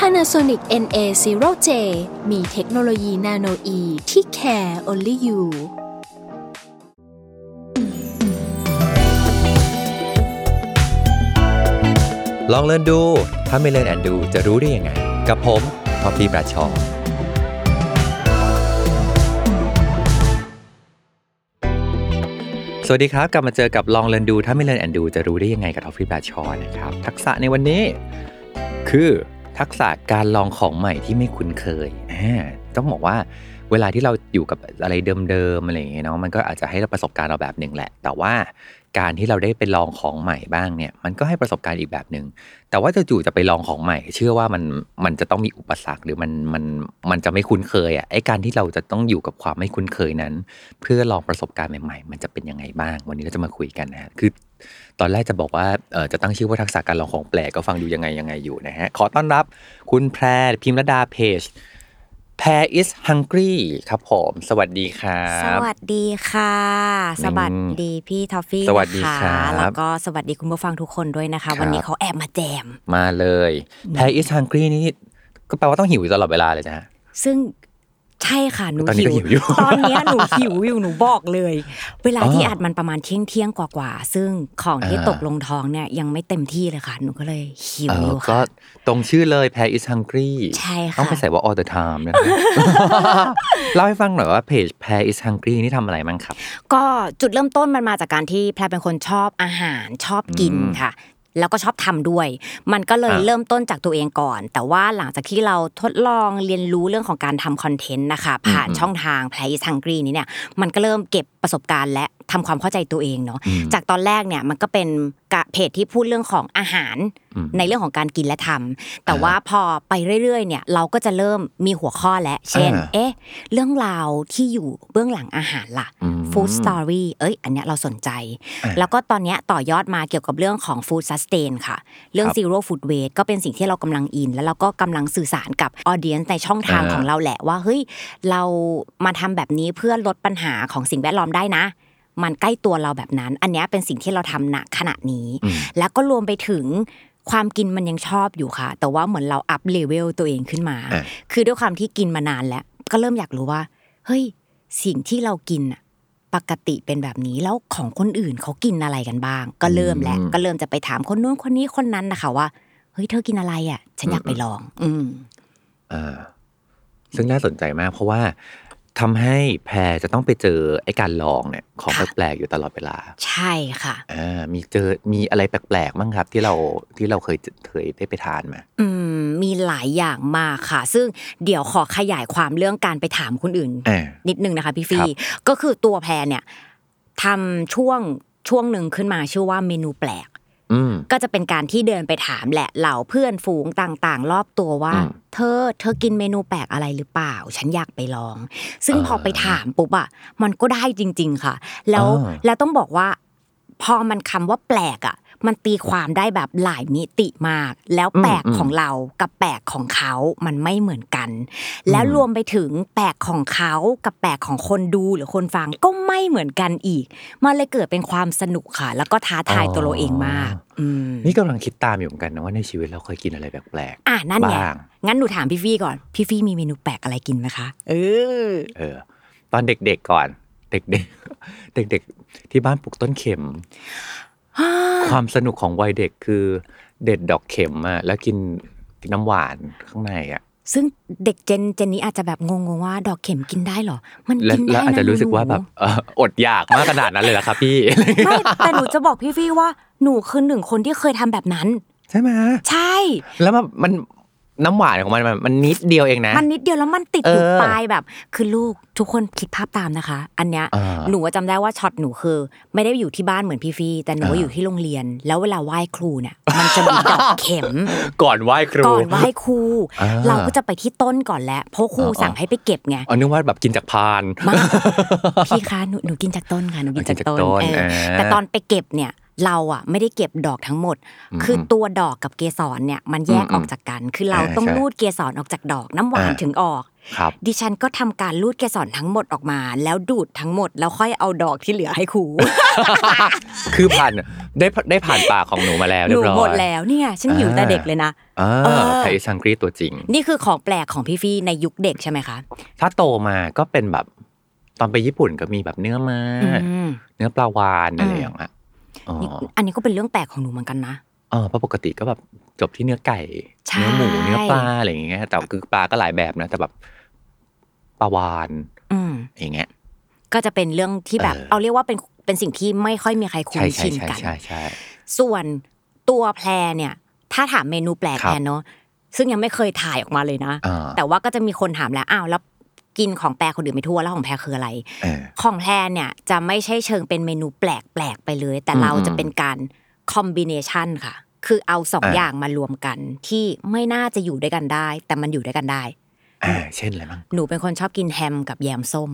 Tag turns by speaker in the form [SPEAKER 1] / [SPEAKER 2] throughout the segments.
[SPEAKER 1] Panasonic NA0J มีเทคโนโลยี nanoe ที่ care only you
[SPEAKER 2] ลอง Learn ดู ถ้าไม่ Learn and Do จะรู้ได้ยังไง กับผมท้อฟฟี่แบรดชอว์สวัสดีครับ กลับมาเจอกับลอง Learn ดู ถ้าไม่ Learn and Do จะรู้ได้ยังไงกับท้อฟฟี่แบรดชอว์นะครับ ทักษะในวันนี้คือ ทักษะการลองของใหม่ที่ไม่คุ้นเคย ต้องบอกว่า เวลาที่เราอยู่กับอะไรเดิมๆอะไรอย่างเงี้ยเนาะมันก็อาจจะให้เราประสบการณ์เราแบบหนึ่งแหละ แต่ว่าการที่เราได้ไปลองของใหม่บ้างเนี่ย มันก็ให้ประสบการณ์อีกแบบหนึ่งแต่ว่าจู่จะไปลองของใหม่ เชื่อว่ามันมันจะต้องมีอุปสรรคหรือมันมันมันจะไม่คุ้นเคยอะไอการที่เราจะต้องอยู่กับความไม่คุ้นเคยนั้น เพื่อลองประสบการณ์ใหม่ๆ มันจะเป็นยังไงบ้าง วันนี้เราจะมาคุยกันนะฮะคือ ตอนแรกจะบอกว่าเออจะตั้งชื่อว่าทักษะการลองของแปลกก็ฟังดูยังไงยังไงอยู่นะฮะขอต้อนรับคุณแพรพิมรดาเพจ แพร is hungry ครับผม สวัสดีครับ
[SPEAKER 3] สวัสดีค่ะ สวัสดีพี่ทอฟฟี่
[SPEAKER 2] สวัสดี
[SPEAKER 3] นะ
[SPEAKER 2] ครั
[SPEAKER 3] คะ
[SPEAKER 2] บ
[SPEAKER 3] แล้วก็สวัสดีคุณผู้ฟังทุกคนด้วยนะ
[SPEAKER 2] ครั
[SPEAKER 3] คะ
[SPEAKER 2] บ
[SPEAKER 3] วันนี้เขาแอบมาแจม
[SPEAKER 2] มาเลย แพร is hungry นี่ก็แปลว่าต้องหิวอยู่ตลอดเวลาเลยนะฮะ
[SPEAKER 3] ซึ่ง ใช่ค่ะหนู
[SPEAKER 2] ตอนนี้ก็หิวอยู่
[SPEAKER 3] ตอนเนี้ยหนูหิวอยู่หนูบอกเลย เวลาที่
[SPEAKER 2] อ๋ออั
[SPEAKER 3] อัดมันประมาณเที่ยงเที่ยงๆกว่าๆซึ่งของที่
[SPEAKER 2] อ่า
[SPEAKER 3] ตกลงท้องเนี่ยยังไม่เต็มที่เลยค่ะ หนูก็เลยหิว
[SPEAKER 2] เอ
[SPEAKER 3] อ
[SPEAKER 2] อยู่ก็
[SPEAKER 3] ค่ะ
[SPEAKER 2] ตรงชื่อเลยแพร is hungry
[SPEAKER 3] ใช่ค่ะ
[SPEAKER 2] ต้องไปใส่ว่า all the time นะครับเล่าให้ฟังหน่อยว่าเพจแพร is hungry นี่ทำอะไรมั้งครับ
[SPEAKER 3] ก็จุดเริ่มต้นมันมาจากการที่แพรเป็นคนชอบอาหารชอบกิน
[SPEAKER 2] อืม
[SPEAKER 3] ค่ะ แล้วก็ชอบทำด้วย มันก็เลย
[SPEAKER 2] อ่า
[SPEAKER 3] เริ่มต้นจากตัวเองก่อน แต่ว่าหลังจากที่เราทดลองเรียนรู้เรื่องของการทำคอนเทนต์นะคะผ่านช่องทาง Play is Hungry นี้เนี่ยมันก็เริ่มเก็บประสบการณ์และ ทำความเข้าใจตัวเองเนาะ
[SPEAKER 2] อืม
[SPEAKER 3] จากตอนแรกเนี่ยมันก็เป็นกะเพจที่พูดเรื่องของอาหาร
[SPEAKER 2] อืม
[SPEAKER 3] ในเรื่องของการกินและทำแต่ว่าพอไปเรื่อยๆเนี่ยเราก็จะเริ่มมีหัวข้อและเช่น
[SPEAKER 2] อ่า
[SPEAKER 3] เอ๊ะ เรื่องราวที่อยู่เบื้องหลังอาหารล่ะ
[SPEAKER 2] อืม
[SPEAKER 3] food story เอ้ย อันเนี้ยเราสนใจ
[SPEAKER 2] อะ
[SPEAKER 3] แล้วก็ตอนเนี้ยต่อยอดมาเกี่ยวกับเรื่องของ food sustain ค่ะ เรื่อง
[SPEAKER 2] ครับ
[SPEAKER 3] zero food waste ก็เป็นสิ่งที่เรากำลังอิน แล้วเราก็กำลังสื่อสารกับ audience ในช่องทาง
[SPEAKER 2] อ่า
[SPEAKER 3] ของเราแหละว่าเฮ้ยเรามาทำแบบนี้เพื่อลดปัญหาของสิ่งแวดล้อมได้นะ มันใกล้ตัวเราแบบนั้น อันเนี้ยเป็นสิ่งที่เราทำณขณะนี้
[SPEAKER 2] อืม
[SPEAKER 3] แล้วก็รวมไปถึงความกินมันยังชอบอยู่ค่ะ แต่ว่าเหมือนเราอัพเลเวลตัวเองขึ้นมา
[SPEAKER 2] อะ
[SPEAKER 3] คือด้วยความที่กินมานานแล้ว ก็เริ่มอยากรู้ว่า เฮ้ย สิ่งที่เรากินน่ะปกติเป็นแบบนี้ แล้วของคนอื่นเขากินอะไรกันบ้าง ก็เริ่มแล้ว
[SPEAKER 2] อืม
[SPEAKER 3] ก็เริ่มจะไปถามคนนู้นคนนี้คนนั้นนะคะว่า เฮ้ย เธอกินอะไรอะ ฉันอยากไปลอง อืม
[SPEAKER 2] อ่าซึ่งน่าสนใจมากเพราะว่า ทำให้แพรจะต้องไปเจอไอ้การลองเนี่ยของ
[SPEAKER 3] ค่ะ
[SPEAKER 2] แปลกๆอยู่ตลอดเวลา
[SPEAKER 3] ใช่ค่ะ
[SPEAKER 2] อ่ามีเจอมีอะไรแปลกๆบ้างครับ ที่เราที่เราเคยเคยได้ไปทานมา
[SPEAKER 3] อืมมีหลายอย่างมากค่ะ ซึ่งเดี๋ยวขอขยายความเรื่องการไปถามคนอื่น
[SPEAKER 2] อ่า
[SPEAKER 3] นิดนึงนะคะพี่
[SPEAKER 2] ครั
[SPEAKER 3] ฟี่
[SPEAKER 2] บ
[SPEAKER 3] ก็คือตัวแพรเนี่ยทำช่วงช่วงหนึ่งขึ้นมาชื่อว่าเมนูแปลก
[SPEAKER 2] อืม
[SPEAKER 3] ก็จะเป็นการที่เดินไปถามแหละเหล่าเพื่อนฝูงต่างๆ รอบตัวว่า
[SPEAKER 2] อืม
[SPEAKER 3] เธอเธอกินเมนูแปลกอะไรหรือเปล่า ฉันอยากไปลอง ซึ่ง
[SPEAKER 2] อ่า
[SPEAKER 3] พอไปถามปุ๊บอะมันก็ได้จริง ๆ ค่ะ แล้ว
[SPEAKER 2] อ่า
[SPEAKER 3] แล้วต้องบอกว่า พอมันคำว่าแปลกอะ มันตีความได้แบบหลายมิติมาก แล้วแปลกของเรากับแปลกของเขา มันไม่เหมือนกัน แล้วรวมไปถึงแปลกของเขากับแปลกของคนดูหรือคนฟังก็ไม่เหมือนกันอีก มันเลยเกิดเป็นความสนุกค่ะ แล้วก็ท้าทายตัวเราเองมากอืม
[SPEAKER 2] นี่กำลังคิดตามอยู่เหมือนกันนะว่าในชีวิตเราเคยกินอะไรแปลก
[SPEAKER 3] อะนั่นไง
[SPEAKER 2] บ้าง
[SPEAKER 3] งั้นหนูถามพี่ฟี่ก่อน พี่ฟี่มีเมนูแปลกอะไรกินไหมคะ เออ
[SPEAKER 2] ๆเออ ตอนเด็กๆก่อน เด็กๆ เด็กๆ ที่บ้านปลูกต้นเข็ม ความสนุกของวัยเด็กคือ เด็ดดอกเข็มอะแล้วกินกินน้ำหวานข้างในอะ
[SPEAKER 3] ซึ่งเด็กเจนเจนนี้อาจจะแบบงงๆว่า ดอกเข็มกินได้เหรอ มัน
[SPEAKER 2] และ
[SPEAKER 3] กิน
[SPEAKER 2] แล้ว
[SPEAKER 3] ได้
[SPEAKER 2] อาจ
[SPEAKER 3] นะ
[SPEAKER 2] จะรู้สึกว่า
[SPEAKER 3] หนู
[SPEAKER 2] แบบเอออดอยากมากขนาดนั้นเลยเหรอครับพี่
[SPEAKER 3] ไม่แต่หนูจะบอกพี่ฟี่ว่าหนูคือหนึ่งคนที่เคยทำแบบนั้น
[SPEAKER 2] ใช่ไหม
[SPEAKER 3] ใช่
[SPEAKER 2] แล้วมันมั นน้ำหวานของมันมันมันนิดเดียวเองนะ
[SPEAKER 3] มันนิดเดียวแล้วมันติดอยู่
[SPEAKER 2] เออ
[SPEAKER 3] ปลายแบบ คือลูกทุกคนคิดภาพตามนะคะ อันเนี้ย
[SPEAKER 2] อ่า
[SPEAKER 3] หนูว่าจำได้ว่าช็อตหนูคือ ไม่ได้อยู่ที่บ้านเหมือนพี่ฟีแต่หนูว่า
[SPEAKER 2] อ่า
[SPEAKER 3] อยู่ที่โรงเรียน แล้วเวลาไหว้ครูเนี่ยมันจะมีดอกเข็ม
[SPEAKER 2] ก่อนไหว้ครู
[SPEAKER 3] ก่อนไหว้ครู
[SPEAKER 2] อ่า
[SPEAKER 3] เราก็จะไปที่ต้นก่อนแล้วเพราะครู
[SPEAKER 2] อ่า
[SPEAKER 3] สั่งให้ไปเก็บไง
[SPEAKER 2] อ๋อนึกว่าแบบกินจากพาน
[SPEAKER 3] ไมาพี่คะหนูหนูกินจากต้นค่ะหนูกินจากต้น
[SPEAKER 2] กินจากต้น
[SPEAKER 3] เออ
[SPEAKER 2] อ่า
[SPEAKER 3] แต่ตอนไปเก็บเนี่ย เราอะไม่ได้เก็บดอกทั้งหมด คือตัวดอกกับเกสรเนี่ยมันแยก
[SPEAKER 2] อืม
[SPEAKER 3] ออกจากกัน คือเรา
[SPEAKER 2] อ่า
[SPEAKER 3] ต้อง
[SPEAKER 2] ใช่
[SPEAKER 3] รูดเกสรออกจากดอกน้ำหวาน
[SPEAKER 2] อ่า
[SPEAKER 3] ถึงออก
[SPEAKER 2] ครับ
[SPEAKER 3] ดิฉันก็ทำการรูดเกสรทั้งหมดออกมา แล้วดูดทั้งหมด แล้วค่อยเอาดอกที่เหลือให้ครู
[SPEAKER 2] คือผ่านได้ได้ผ่านปากของหนูมาแล้ว
[SPEAKER 3] ห
[SPEAKER 2] เรีย
[SPEAKER 3] นู
[SPEAKER 2] บร้อย
[SPEAKER 3] หมดแล้วเนี่ยฉันหิวแต่เด็กเลยนะ
[SPEAKER 2] อ่า
[SPEAKER 3] เออ
[SPEAKER 2] ไทยซังกรีตัวจริง
[SPEAKER 3] นี่คือของแปลกของพี่ฟี่ในยุคเด็กใช่ไหมคะ
[SPEAKER 2] ถ้าโตมาก็เป็นแบบตอนไปญี่ปุ่นก็มีแบบเนื้อมา
[SPEAKER 3] อืม
[SPEAKER 2] เนื้อปลาวานอะไร
[SPEAKER 3] อืม
[SPEAKER 2] อย่างเงี้ย อ๋อ
[SPEAKER 3] นี่อันนี้ก็เป็นเรื่องแปลกของหนูเหมือนกันนะ
[SPEAKER 2] เออเพราะปกติก็แบบจบที่เนื้อไก่
[SPEAKER 3] ใช่
[SPEAKER 2] เนื้อหมูเนื้อปลาอะไรอย่างเงี้ยแต่คือปลาก็หลายแบบนะ แต่แบบปลาวาน
[SPEAKER 3] อืม
[SPEAKER 2] อย่างเงี้ย
[SPEAKER 3] ก็จะเป็นเรื่องที่แบบ
[SPEAKER 2] เออ
[SPEAKER 3] เอาเรียกว่าเป็นเป็นสิ่งที่ไม่ค่อยมีใครคุ้
[SPEAKER 2] ใช่
[SPEAKER 3] น
[SPEAKER 2] ใช่
[SPEAKER 3] ชิน
[SPEAKER 2] ใช่
[SPEAKER 3] กัน
[SPEAKER 2] ใช่ใช่
[SPEAKER 3] ส่วนตัวแพรเนี่ย ถ้าถามเมนูแปลก
[SPEAKER 2] ครับ
[SPEAKER 3] แพรเนาะซึ่งยังไม่เคยถ่ายออกมาเลยนะ
[SPEAKER 2] อ่า
[SPEAKER 3] แต่ว่าก็จะมีคนถามแล้วอ้าวแล้ว กินของแปลกคนอื่นไม่ทั่วแล้วของแพรคืออะไร
[SPEAKER 2] เออ
[SPEAKER 3] ของแพรเนี่ยจะไม่ใช่เชิงเป็นเมนูแปลกแปลกๆไปเลย แต่
[SPEAKER 2] อืม
[SPEAKER 3] เราจะ
[SPEAKER 2] อืม
[SPEAKER 3] เป็นการคอมบิเนชันค่ะ คือเอาสอง
[SPEAKER 2] อ่า
[SPEAKER 3] อย่างมารวมกันที่ไม่น่าจะอยู่ด้วยกันได้ แต่มันอยู่ด้วยกันได้
[SPEAKER 2] อ่าเช่นอะไรบ้าง
[SPEAKER 3] หนูเป็นคนชอบกินแฮมกับแยมส้ม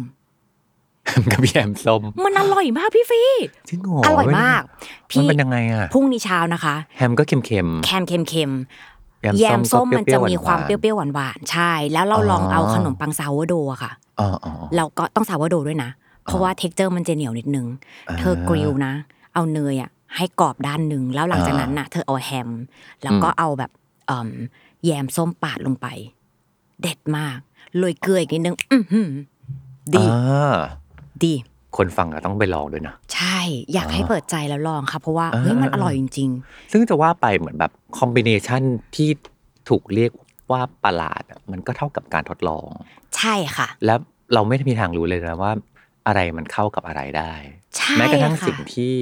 [SPEAKER 2] กับแยมส้ม
[SPEAKER 3] มันอร่อยมากพี่ฟี
[SPEAKER 2] จริงเหรอ
[SPEAKER 3] อร่อยมาก
[SPEAKER 2] มัน
[SPEAKER 3] พี่
[SPEAKER 2] เป็นยังไงอะ
[SPEAKER 3] พรุ่งนี้เช้านะคะ
[SPEAKER 2] แฮมก็เค็ม
[SPEAKER 3] แคมเค็มเค็ม
[SPEAKER 2] ๆ
[SPEAKER 3] แยมส้ม
[SPEAKER 2] ก็
[SPEAKER 3] มันจะมีความเป
[SPEAKER 2] ๆหนๆ
[SPEAKER 3] รี้ยวๆหวานๆใช่ แล้วเรา
[SPEAKER 2] อ๋อ
[SPEAKER 3] ลองเอาขนมปัง sourdough อะค่ะ
[SPEAKER 2] อ๋ออ๋ออ๋อ
[SPEAKER 3] เราก็ต้อง sourdough ด้วยนะ เพราะว่า texture มันจะเหนียวนิดนึง
[SPEAKER 2] อ่า
[SPEAKER 3] เธอ grill นะ เอาเนยอะให้กรอบด้านหนึ่งแล้วหลังจากนั้นน่ะ เธอเอาแฮม แล้วก็
[SPEAKER 2] อืม
[SPEAKER 3] เอาแบบเอ่มแยมส้มปาดลงไป เด็ดมากโรยเกลืออีกนิดนึงอื้อหือดี
[SPEAKER 2] อ่า
[SPEAKER 3] ดี
[SPEAKER 2] คนฟังก็ต้องไปลองด้วยนะ
[SPEAKER 3] ใช่ อยาก
[SPEAKER 2] อ่า
[SPEAKER 3] ให้เปิดใจแล้วลองค่ะ เพราะว่า
[SPEAKER 2] อ่า
[SPEAKER 3] เฮ้ยมัน
[SPEAKER 2] อ่า
[SPEAKER 3] อร่อยจริง
[SPEAKER 2] ซึ่งจะว่าไปเหมือนแบบคอมบิเนชันที่ถูกเรียกว่าประหลาดอะมันก็เท่ากับการทดลอง
[SPEAKER 3] ๆใช่ค่ะ
[SPEAKER 2] แล้วเราไม่มีทางรู้เลยนะว่า อะไรมันเข้ากับอะไรได้
[SPEAKER 3] ใช่
[SPEAKER 2] แม้กระทั่ง
[SPEAKER 3] ค่ะ
[SPEAKER 2] สิ่งที่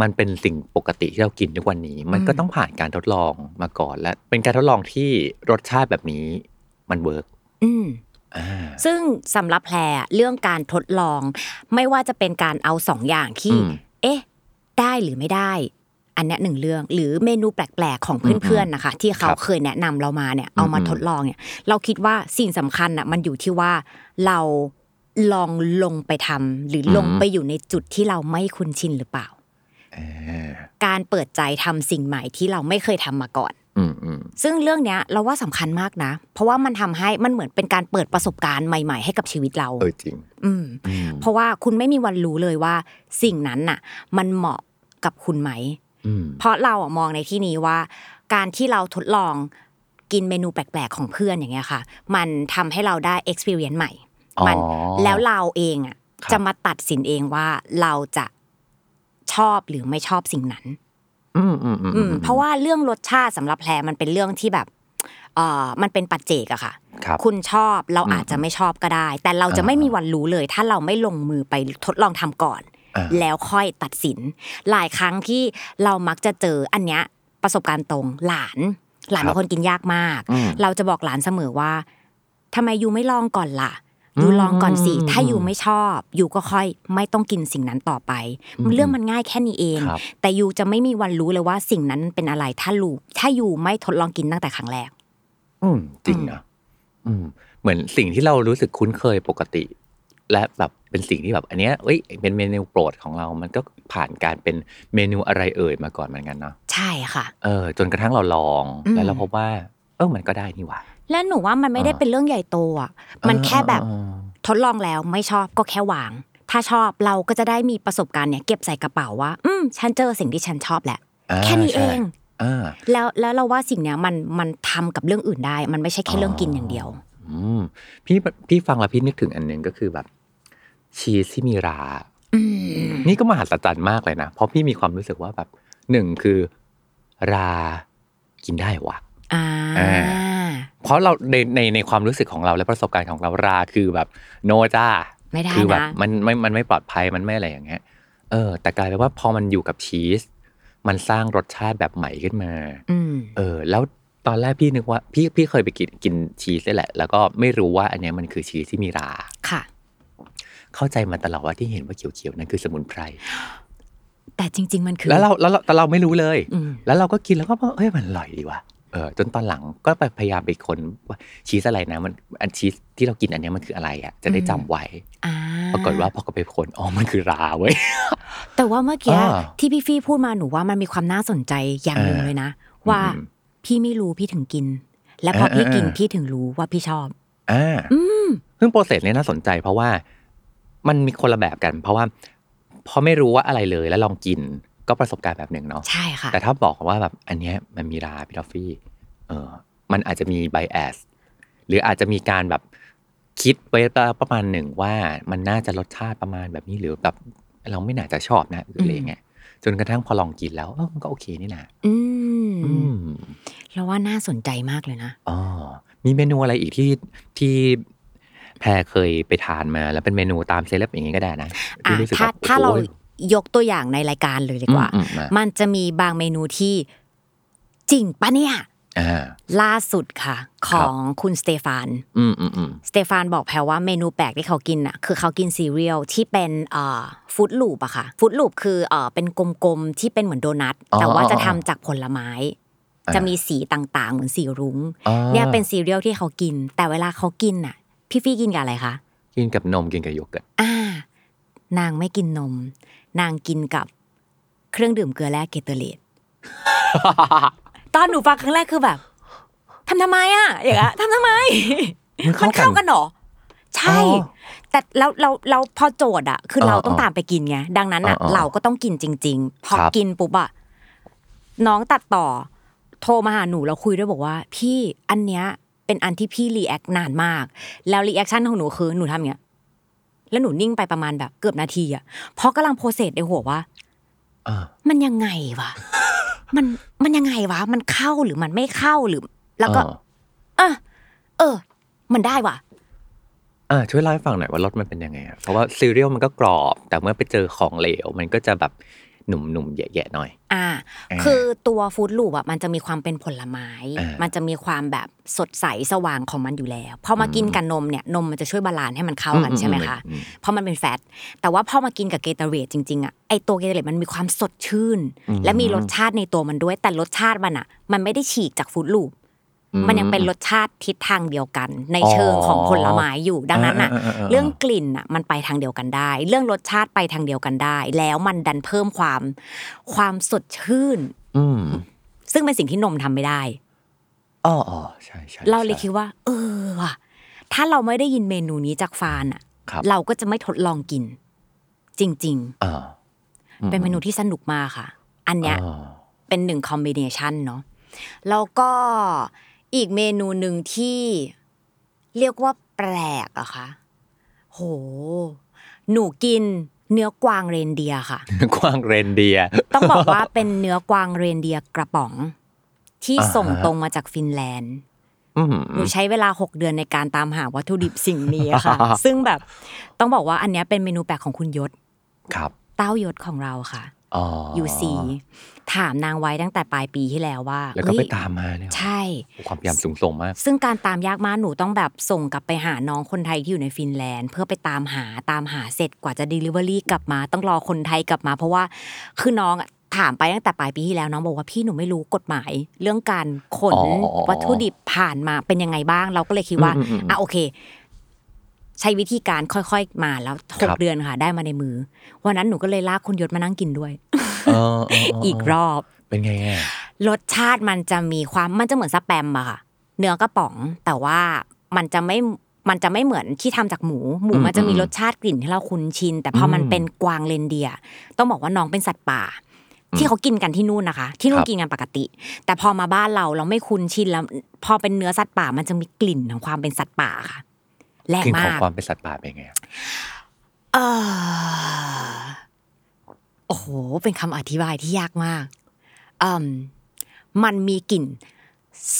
[SPEAKER 2] มันเป็นสิ่งปกติที่เรากินทุกวันนี้ มันก็
[SPEAKER 3] อืม
[SPEAKER 2] ต้องผ่านการทดลองมาก่อนและเป็นการทดลองที่รสชาติแบบนี้มัน work
[SPEAKER 3] อืม
[SPEAKER 2] อ่า
[SPEAKER 3] ซึ่งสำหรับแพรอะเรื่องการทดลอง ไม่ว่าจะเป็นการเอาสองอย่างที่
[SPEAKER 2] อืม
[SPEAKER 3] เอ๊ะ ได้หรือไม่ได้ อันเนี้ยหนึ่งเรื่อง หรือเมนูแปลกๆของเพื่อนๆนะคะ ที่เขา
[SPEAKER 2] ครับ
[SPEAKER 3] เคยแนะนำเรามาเนี่ยเอามา
[SPEAKER 2] อืม
[SPEAKER 3] ทดลองเนี่ย เราคิดว่าสิ่งสำคัญอะมันอยู่ที่ว่าเราลองลงไปทำหรือลงไปอยู่ในจุดที่เราไม่คุ้นชินหรือเปล่า
[SPEAKER 2] อ่า
[SPEAKER 3] การเปิดใจทำสิ่งใหม่ที่เราไม่เคยทำมาก่อน
[SPEAKER 2] อืมอืม
[SPEAKER 3] ซึ่งเรื่องเนี้ยเราว่าสำคัญมากนะ เพราะว่ามันทำให้มันเหมือนเป็นการเปิดประสบการณ์ใหม่ ๆ ให้กับชีวิตเรา
[SPEAKER 2] เออจริง
[SPEAKER 3] อืม
[SPEAKER 2] อืม
[SPEAKER 3] เพราะว่าคุณไม่มีวันรู้เลยว่า สิ่งนั้นน่ะ มันเหมาะกับคุณไหม
[SPEAKER 2] อืม
[SPEAKER 3] เพราะเราอะมองในที่นี้ว่า การที่เราทดลองกินเมนูแปลกๆของเพื่อนอย่างเงี้ยค่ะ มันทำให้เราได้ experience ใหม่
[SPEAKER 2] อ๋อ
[SPEAKER 3] มันแล้วเราเองอะ
[SPEAKER 2] ครับ
[SPEAKER 3] จะมาตัดสินเองว่าเราจะชอบหรือไม่ชอบสิ่งนั้น
[SPEAKER 2] อืมอืมอืม
[SPEAKER 3] อืมเพราะว่าเรื่องรสชาติสำหรับแพรมันเป็นเรื่องที่แบบเอ่อมันเป็นปัจเจกอะค่ะ
[SPEAKER 2] ครับ
[SPEAKER 3] คุณชอบเรา
[SPEAKER 2] อืม
[SPEAKER 3] อาจจะไม่ชอบก็ได้ แต่เราจะ
[SPEAKER 2] อ่า
[SPEAKER 3] ไม่มีวันรู้เลย ถ้าเราไม่ลงมือไปทดลองทำก่อน
[SPEAKER 2] อ่า
[SPEAKER 3] แล้วค่อยตัดสิน หลายครั้งที่เรามักจะเจออันเนี้ยประสบการณ์ตรงหลาน หลานเป็นคนกินยากมาก
[SPEAKER 2] อืม
[SPEAKER 3] เราจะบอกหลานเสมอว่าทำไมยูไม่ลองก่อนล่ะ ยูลองก่อนสิ
[SPEAKER 2] อืม
[SPEAKER 3] ถ้ายูไม่ชอบยูก็ค่อยไม่ต้องกินสิ่งนั้นต่อไป
[SPEAKER 2] อืม
[SPEAKER 3] เรื่องมันง่ายแค่นี้เอง
[SPEAKER 2] ครับ
[SPEAKER 3] แต่ยูจะไม่มีวันรู้เลยว่าสิ่งนั้นเป็นอะไรถ้าลูถ้ายูไม่ทดลองกินตั้งแต่ครั้งแรก
[SPEAKER 2] อืมจริงนะอืมเหมือนสิ่งที่เรารู้สึกคุ้นเคยปกติ และแบบเป็นสิ่งที่แบบอันเนี้ยเอ้ยเป็นเมนูโปรดของเรา มันก็ผ่านการเป็นเมนูอะไรเอ่ยมาก่อนเหมือนกันเนาะ
[SPEAKER 3] ใช่ค่ะ
[SPEAKER 2] เออ จนกระทั่งเราลอง
[SPEAKER 3] อืม
[SPEAKER 2] แล้วเราพบว่า เออมันก็ได้นี่หว่า
[SPEAKER 3] และหนูว่ามันไม่ได้
[SPEAKER 2] อ่า
[SPEAKER 3] เป็นเรื่องใหญ่โตอะมันแค่แบบ
[SPEAKER 2] เออ
[SPEAKER 3] ทดลองแล้วไม่ชอบก็แค่วาง ถ้าชอบเราก็จะได้มีประสบการณ์เนี่ยเก็บใส่กระเป๋าว่า อืมฉันเจอสิ่งที่ฉันชอบแหละ
[SPEAKER 2] อ่า
[SPEAKER 3] แค่นี้เอง
[SPEAKER 2] ใช่อ่า
[SPEAKER 3] แล้วแล้วเราว่าสิ่งเนี้ยมันมันทำกับเรื่องอื่นได้ มันไม่ใช่แค่เรื่องกินอย่างเดียว
[SPEAKER 2] อืมพี่พี่ฟังแล้วพี่นึกถึงอันหนึ่งก็คือแบบ ชีสที่มีรา
[SPEAKER 3] อืม
[SPEAKER 2] นี่ก็มหัศจรรย์มากเลยนะเพราะพี่มีความรู้สึกว่าแบบหนึ่งคือ รากินได้วะ
[SPEAKER 3] อ่า
[SPEAKER 2] อ่า เพราะเราในในในความรู้สึกของเราและประสบการณ์ของเราราคือแบบโนจ้า
[SPEAKER 3] ไม่ได้
[SPEAKER 2] คือแบบ
[SPEAKER 3] นะ
[SPEAKER 2] มันไม่มันไม่ปลอดภัยมันไม่อะไรอย่างเงี้ย เออ แต่กลายเป็นว่าพอมันอยู่กับชีส มันสร้างรสชาติแบบใหม่ขึ้นมา
[SPEAKER 3] อืม
[SPEAKER 2] เออ แล้วตอนแรกพี่นึกว่า พี่พี่เคยไปกินกินชีสนี่แหละ แล้วก็ไม่รู้ว่าอันเนี้ยมันคือชีสที่มีรา
[SPEAKER 3] ค่ะ
[SPEAKER 2] เข้าใจมาตลอดว่าที่เห็นว่าเขียวๆนั่นคือสมุนไพร
[SPEAKER 3] แต่จริง ๆ มันคือ
[SPEAKER 2] แล้วเราแล้วเราแต่เราไม่รู้เลย
[SPEAKER 3] อืม
[SPEAKER 2] แล้วเราก็กินแล้วก็บอกเฮ้ยมันอร่อยดีว่ะ เออจนตอนหลังก็ไปพยายามไปค้นว่าชีสอะไรนะ มันอันชีสที่เรากินอันเนี้ยมันคืออะไรอะ จะได้จำไว้
[SPEAKER 3] อ่า
[SPEAKER 2] ปรากฏว่าพอก็ไปค้นอ๋อมันคือราเว้ย
[SPEAKER 3] แต่ว่าเมื่อกี้
[SPEAKER 2] อ่า
[SPEAKER 3] ที่พี่ฟี่พูดมาหนูว่ามันมีความน่าสนใจอย่างหนึ่ง
[SPEAKER 2] อ่า
[SPEAKER 3] เลยนะ ว่า
[SPEAKER 2] อืม
[SPEAKER 3] พี่ไม่รู้พี่ถึงกิน และพอพี่
[SPEAKER 2] อ่า
[SPEAKER 3] กิน
[SPEAKER 2] อ่า
[SPEAKER 3] พี่ถึงรู้ว่าพี่ชอบ
[SPEAKER 2] อ่าซึ่ง process เนี้ยน่าสนใจ เพราะว่ามันมีคนละแบบกัน เพราะว่าพอไม่รู้ว่าอะไรเลยแล้วลองกิน ก็ประสบการณ์แบบหนึ่งเนาะ
[SPEAKER 3] ใช่ค่ะ
[SPEAKER 2] แต่ถ้าบอกว่าแบบอันเนี้ยมันมีราพี่ทอฟฟี่เออมันอาจจะมี bias หรืออาจจะมีการแบบคิดไว้ประมาณหนึ่งว่ามันน่าจะรสชาติประมาณแบบนี้หรือแบบเราไม่น่าจะชอบนะหรืออะไรเงี้ยจนกระทั่งพอลองกินแล้วเออมันก็โอเคนี่นะ
[SPEAKER 3] อืม
[SPEAKER 2] อืม
[SPEAKER 3] เราว่าน่าสนใจมากเลยนะ
[SPEAKER 2] อ๋อมีเมนูอะไรอีกที่ที่แพรเคยไปทานมา แล้วเป็นเมนูตามเซเลบอย่างงี้ก็ได้นะ
[SPEAKER 3] อะ
[SPEAKER 2] ที่รู้สึก
[SPEAKER 3] ถ้า
[SPEAKER 2] แบบ
[SPEAKER 3] ถ้าเรา
[SPEAKER 2] โอ้ ย
[SPEAKER 3] ยกตัวอย่างในรายการเลยดีกว่า
[SPEAKER 2] อืมอืมมา
[SPEAKER 3] มันจะมีบางเมนูที่จริงปะเนี่ย
[SPEAKER 2] อ่า
[SPEAKER 3] ล่าสุดค่ะ ของคุณสเตฟาน
[SPEAKER 2] อืมอืมอืม
[SPEAKER 3] สเตฟานบอกแพรว่าเมนูแปลกที่เขากินอะคือเขากินซีเรียลที่เป็นเอ่อFroot Loops อะค่ะ Froot Loops คือเอ่อเป็นกลมๆที่เป็นเหมือนโดนัท
[SPEAKER 2] อ๋อ
[SPEAKER 3] แต่ว่าจะ
[SPEAKER 2] อ๋อ
[SPEAKER 3] ทำจากผลไม้
[SPEAKER 2] อ่า
[SPEAKER 3] จะมีสีต่างๆ เหมือนสีรุ้ง
[SPEAKER 2] อ๋อ
[SPEAKER 3] เนี่ยเป็นซีเรียลที่เขากิน แต่เวลาเขากินอะ พี่ทอฟฟี่กินกับอะไรคะ
[SPEAKER 2] กินกับนมกินกับโยเกิร์ต
[SPEAKER 3] อ่า นางไม่กินนม นางกินกับเครื่องดื่มเกลือแร่ Gatorade ตอนหนูฟังครั้งแรกคือแบบทำทำไมอะอย่างเงี้ยทำทำไม
[SPEAKER 2] มัน
[SPEAKER 3] มัน
[SPEAKER 2] เข้ากัน
[SPEAKER 3] เข้ากันเหรอ ใช่
[SPEAKER 2] อ๋อ
[SPEAKER 3] แต่เราเราเราพอโจทย์อะ คือ
[SPEAKER 2] เออ
[SPEAKER 3] เราต้อง
[SPEAKER 2] เออ
[SPEAKER 3] ตามไปกินไงดังนั้นอะ
[SPEAKER 2] เออเออ
[SPEAKER 3] เราก็ต้องกินจริง ๆ พอ
[SPEAKER 2] ครับ
[SPEAKER 3] กินปุ๊บอะน้องตัดต่อ โทรมาหาหนูแล้วคุยด้วยบอกว่า พี่อันเนี้ยเป็นอันที่พี่ react นานมาก แล้ว reaction ของหนูคือหนูทำอย่างเงี้ย แล้วหนูนิ่งไปประมาณแบบเกือบนาทีอะเพราะกำลัง process ในหัวว่า
[SPEAKER 2] อ่า
[SPEAKER 3] มันยังไงวะมันมันยังไงวะ มันเข้าหรือมันไม่เข้าหรือ แล้วก็
[SPEAKER 2] อ่า
[SPEAKER 3] อะเออ มันได้ว่ะ
[SPEAKER 2] อ่าช่วยเล่าให้ฟังหน่อยว่ารสมันเป็นยังไงอะเพราะว่าซีเรียลมันก็กรอบ แต่เมื่อไปเจอของเหลว มันก็จะแบบ นุ่มๆแหยะๆหน่อย
[SPEAKER 3] อ่า
[SPEAKER 2] อ่า
[SPEAKER 3] คือตัว Froot Loops อะมันจะมีความเป็นผลไม้
[SPEAKER 2] อ่ามั
[SPEAKER 3] มันจะมีความแบบสดใสสว่างของมันอยู่แล้วพอมากินกับนมเนี่ยนมมันจะช่วย balance ให้มันเข้ากัน
[SPEAKER 2] อืม
[SPEAKER 3] ใช่ไหมคะ
[SPEAKER 2] อืม
[SPEAKER 3] เพราะมันเป็น fat แต่ว่าพอมากินกับ Gatorade จริงๆอะไอตัว Gatorade มันมีความสดชื่น
[SPEAKER 2] อืม
[SPEAKER 3] และมีรสชาติในตัวมันด้วย แต่รสชาติมันอะ มันไม่ได้ฉีกจากฟู้ดลูป มันยังเป็นรสชาติทิศทางเดียวกัน ในเชิงของผลไม้อยู่ดังนั้นอะ
[SPEAKER 2] อ่าอ่าอ่าอ่า
[SPEAKER 3] เรื่องกลิ่นอะมันไปทางเดียวกันได้ เรื่องรสชาติไปทางเดียวกันได้ แล้วมันดันเพิ่มความความสดชื่น
[SPEAKER 2] อืม
[SPEAKER 3] ซึ่งเป็นสิ่งที่นมทำไม่ได้
[SPEAKER 2] อ๋ออ๋อใช่ใช่
[SPEAKER 3] เราเลย
[SPEAKER 2] ใช่
[SPEAKER 3] คิดว่า เออว่ะถ้าเราไม่ได้ยินเมนูนี้จากฟานอะ
[SPEAKER 2] ครับ
[SPEAKER 3] เราก็จะไม่ทดลองกิน จริง
[SPEAKER 2] อ่า
[SPEAKER 3] ๆเป็นเมนูที่สนุกมากค่ะ อันเนี้ย
[SPEAKER 2] อ่า
[SPEAKER 3] เป็นหนึ่ง combination เนาะแล้วก็ อีกเมนูหนึ่งที่เรียกว่าแปลกอะค่ะโห หนูกินเนื้อกวางเรนเดียร์ค่ะ
[SPEAKER 2] กวางเรนเดียร์
[SPEAKER 3] ต้องบอกว่าเป็นเนื้อกวางเรนเดียร์กระป๋อง ที่
[SPEAKER 2] อ่าฮะ
[SPEAKER 3] ส่งตรงมาจากฟินแลนด์
[SPEAKER 2] อืม
[SPEAKER 3] หนูใช้เวลา 6 เดือนในการตามหาวัตถุดิบสิ่งนี้ค่ะ ซึ่งแบบต้องบอกว่าอันเนี้ยเป็นเมนูแปลกของคุณยศ
[SPEAKER 2] ครับ
[SPEAKER 3] เต้ายศของเราค่ะ
[SPEAKER 2] อ๋อ
[SPEAKER 3] ยูซีถามนางไว้ตั้งแต่ปลายปีที่แล้วว่า
[SPEAKER 2] แล้วก็ไป
[SPEAKER 3] เฮ้ย
[SPEAKER 2] ตามมาเลยเหรอ
[SPEAKER 3] ใช่
[SPEAKER 2] ความพยายามสูงส่งมาก
[SPEAKER 3] ซึ่งการตามยากมากหนูต้องแบบส่งกลับไปหาน้องคนไทยที่อยู่ในฟินแลนด์ เพื่อไปตามหาตามหาเสร็จกว่าจะ Delivery กลับมา ต้องรอคนไทยกลับมา เพราะว่าคือน้องอะถามไปตั้งแต่ปลายปีที่แล้วน้องบอกว่าพี่หนูไม่รู้กฎหมาย เรื่องการขน
[SPEAKER 2] อ๋ออ๋ออ๋อ
[SPEAKER 3] วัตถุดิบผ่านมาเป็นยังไงบ้าง เราก็เลยคิดว่า
[SPEAKER 2] อืมอืมอืม
[SPEAKER 3] อะโอเค ใช้วิธีการค่อยๆมาแล้วห
[SPEAKER 2] ครั
[SPEAKER 3] ก
[SPEAKER 2] บ
[SPEAKER 3] เดือนค่ะ ได้มาในมือ วันนั้นหนูก็เลยลากคุณยศมานั่งกินด้วย
[SPEAKER 2] เออเออเอี
[SPEAKER 3] กรอบ
[SPEAKER 2] เป็นไงอะ
[SPEAKER 3] รสชาติมันจะมีความมันจะเหมือนสแปมอะค่ะ เนื้อกระป๋องแต่ว่ามันจะไม่มันจะไม่เหมือนที่ทำจากหมู หมู
[SPEAKER 2] อืม
[SPEAKER 3] มันจะมี
[SPEAKER 2] อืม
[SPEAKER 3] รสชาติกลิ่นที่เราคุ้นชิน แต่พออ
[SPEAKER 2] ม
[SPEAKER 3] มันเป็นกวางเรนเดียร์ต้องบอกว่าน้องเป็นสัตว์ป่า ที่เขากินกันที่นู่นนะคะ ที่นู่
[SPEAKER 2] คนรับ
[SPEAKER 3] กินกันปกติ แต่พอมาบ้านเราเราไม่คุ้นชินแล้ว พอเป็นเนื้อสัตว์ป่ามันจะมีกลิ่นของความเป็นสัตว์ป่าค่ะ แรง
[SPEAKER 2] กลิ่นของ
[SPEAKER 3] มาก
[SPEAKER 2] ความเป็นสัตว์ป่าเป็นไงอะ
[SPEAKER 3] เออโอ้โห เป็นคำอธิบายที่ยากมากอืมมันมีกลิ่น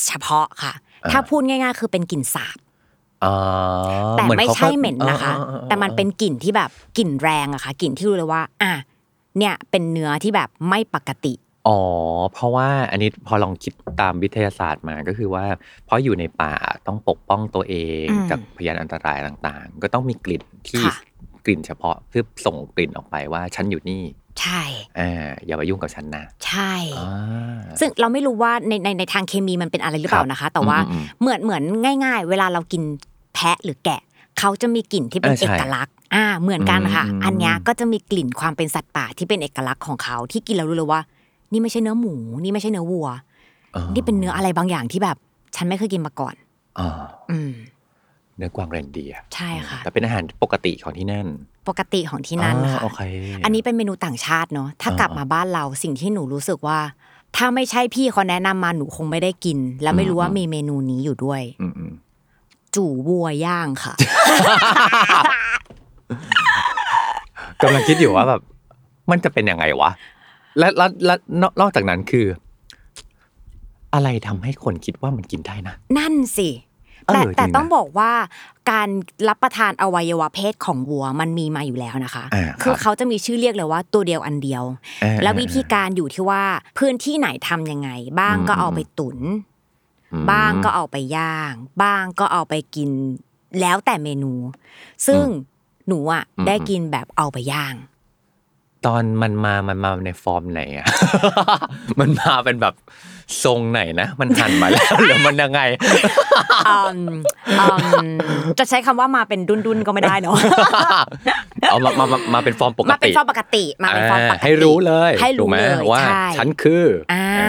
[SPEAKER 3] เฉพาะค่ะ ถ้าพูดง่าย ๆ คือเป็นกลิ่นสาบ
[SPEAKER 2] อ๋อ
[SPEAKER 3] แต่
[SPEAKER 2] เหอน
[SPEAKER 3] ไม่
[SPEAKER 2] ขา
[SPEAKER 3] ใช่เหม็นนะคะ
[SPEAKER 2] ออออออ
[SPEAKER 3] แต่มันเป็นกลิ่นที่แบบกลิ่นแรงอะค่ะกลิ่นที่รู้เลยว่า อะเนี่ยเป็นเนื้อที่แบบไม่ปกติ
[SPEAKER 2] อ๋อ เพราะว่าอันนี้พอลองคิดตามวิทยาศาสตร์มาก็คือว่า เพราะอยู่ในป่าต้องปกป้องตัวเอง
[SPEAKER 3] อืม
[SPEAKER 2] จากพยานอันตรายต่างๆ ก็ต้องมีกลิ่นที่
[SPEAKER 3] ค่ะ
[SPEAKER 2] กลิ่นเฉพาะเพื่อส่งกลิ่นออกไปว่าฉันอยู่นี่
[SPEAKER 3] ใช่
[SPEAKER 2] อ่า อย่ามายุ่งกับฉันนะ
[SPEAKER 3] ใช่
[SPEAKER 2] อ่า
[SPEAKER 3] ซึ่งเราไม่รู้ว่าในในในทางเคมีมันเป็นอะไรหรือเปล่านะคะ แต่ว่า
[SPEAKER 2] อืมอืม
[SPEAKER 3] เหมือนเหมือนง่าย ๆ เวลาเรากินแพะหรือแกะ เขาจะมีกลิ่นที่เป็น
[SPEAKER 2] เออใช่
[SPEAKER 3] เอกลักษณ์อ่าเหมือนกันค่ะ
[SPEAKER 2] อืม
[SPEAKER 3] อันเนี้ยก็จะมีกลิ่นความเป็นสัตว์ป่าที่เป็นเอกลักษณ์ของเขาที่กินแล้วรู้เลยว่า นี่ไม่ใช่เนื้อหมู นี่ไม่ใช่เนื้อวัว
[SPEAKER 2] อ๋อ
[SPEAKER 3] นี่เป็นเนื้ออะไรบางอย่างที่แบบ ฉันไม่เคยกินมาก่อน
[SPEAKER 2] อ่า
[SPEAKER 3] อืม
[SPEAKER 2] เนื้อกวางเรนเดียร์
[SPEAKER 3] ใช่ค่ะ
[SPEAKER 2] แต่เป็นอาหารปกติของที่นั่น
[SPEAKER 3] ปกติของที่นั่น
[SPEAKER 2] อ่า
[SPEAKER 3] ค่ะ
[SPEAKER 2] โอเค
[SPEAKER 3] อันนี้เป็นเมนูต่างชาติเนาะถ้ากลับ
[SPEAKER 2] อ่าม
[SPEAKER 3] มาบ้านเราสิ่งที่หนูรู้สึกว่า ถ้าไม่ใช่พี่เขาแนะนำมาหนูคงไม่ได้กิน และไม่รู้ว่ามีเมนูนี้อยู่ด้วย
[SPEAKER 2] อืมอืม
[SPEAKER 3] จู่วัวย่างค่ะ
[SPEAKER 2] กำลังคิดอยู่ว่าแบบ มันจะเป็นยังไงวะ และและและนอกนอกจากนั้นคือ อะไรทำให้คนคิดว่ามันกินได้นะ
[SPEAKER 3] นั่นสิ
[SPEAKER 2] เออ
[SPEAKER 3] แต่
[SPEAKER 2] จริงนะ
[SPEAKER 3] แต่ต้องบอกว่าการรับประทานอวัยวะเพศของวัวมันมีมาอยู่แล้วนะคะ
[SPEAKER 2] อ่า
[SPEAKER 3] คือ
[SPEAKER 2] ครับ
[SPEAKER 3] เขาจะมีชื่อเรียกเลยว่าตัวเดียวอันเดียว
[SPEAKER 2] เออ
[SPEAKER 3] แล้ววิธีการอยู่ที่ว่าพื้นที่ไหนทำยังไง บ้าง
[SPEAKER 2] อืม
[SPEAKER 3] ก็เอาไปตุน
[SPEAKER 2] อืม
[SPEAKER 3] บ้างก็เอาไปย่าง บ้างก็เอาไปกินแล้วแต่เมนู ซึ่งหนูอะ
[SPEAKER 2] อืม
[SPEAKER 3] ได้กินแบบเอาไปย่าง
[SPEAKER 2] ตอนมันมา มันมาในฟอร์มไหนอะ มันมาเป็นแบบทรงไหนนะ มันหั่นมาแล้วหรือมันยังไง
[SPEAKER 3] อืมอืมจะใช้คำว่ามาเป็นดุ้นดุ้นๆก็ไม่ได้เนาะ
[SPEAKER 2] เอามามามามาเป็นฟอร์มปก
[SPEAKER 3] มาเป็น
[SPEAKER 2] ติ
[SPEAKER 3] ฟอร์มปกติมาเป็นฟอร์มปกติ
[SPEAKER 2] ให้รู้เลย
[SPEAKER 3] ให้รู้
[SPEAKER 2] ถูกไหม
[SPEAKER 3] เลย
[SPEAKER 2] ว่า
[SPEAKER 3] ใช่
[SPEAKER 2] ฉันคือ
[SPEAKER 3] อ่า
[SPEAKER 2] อ่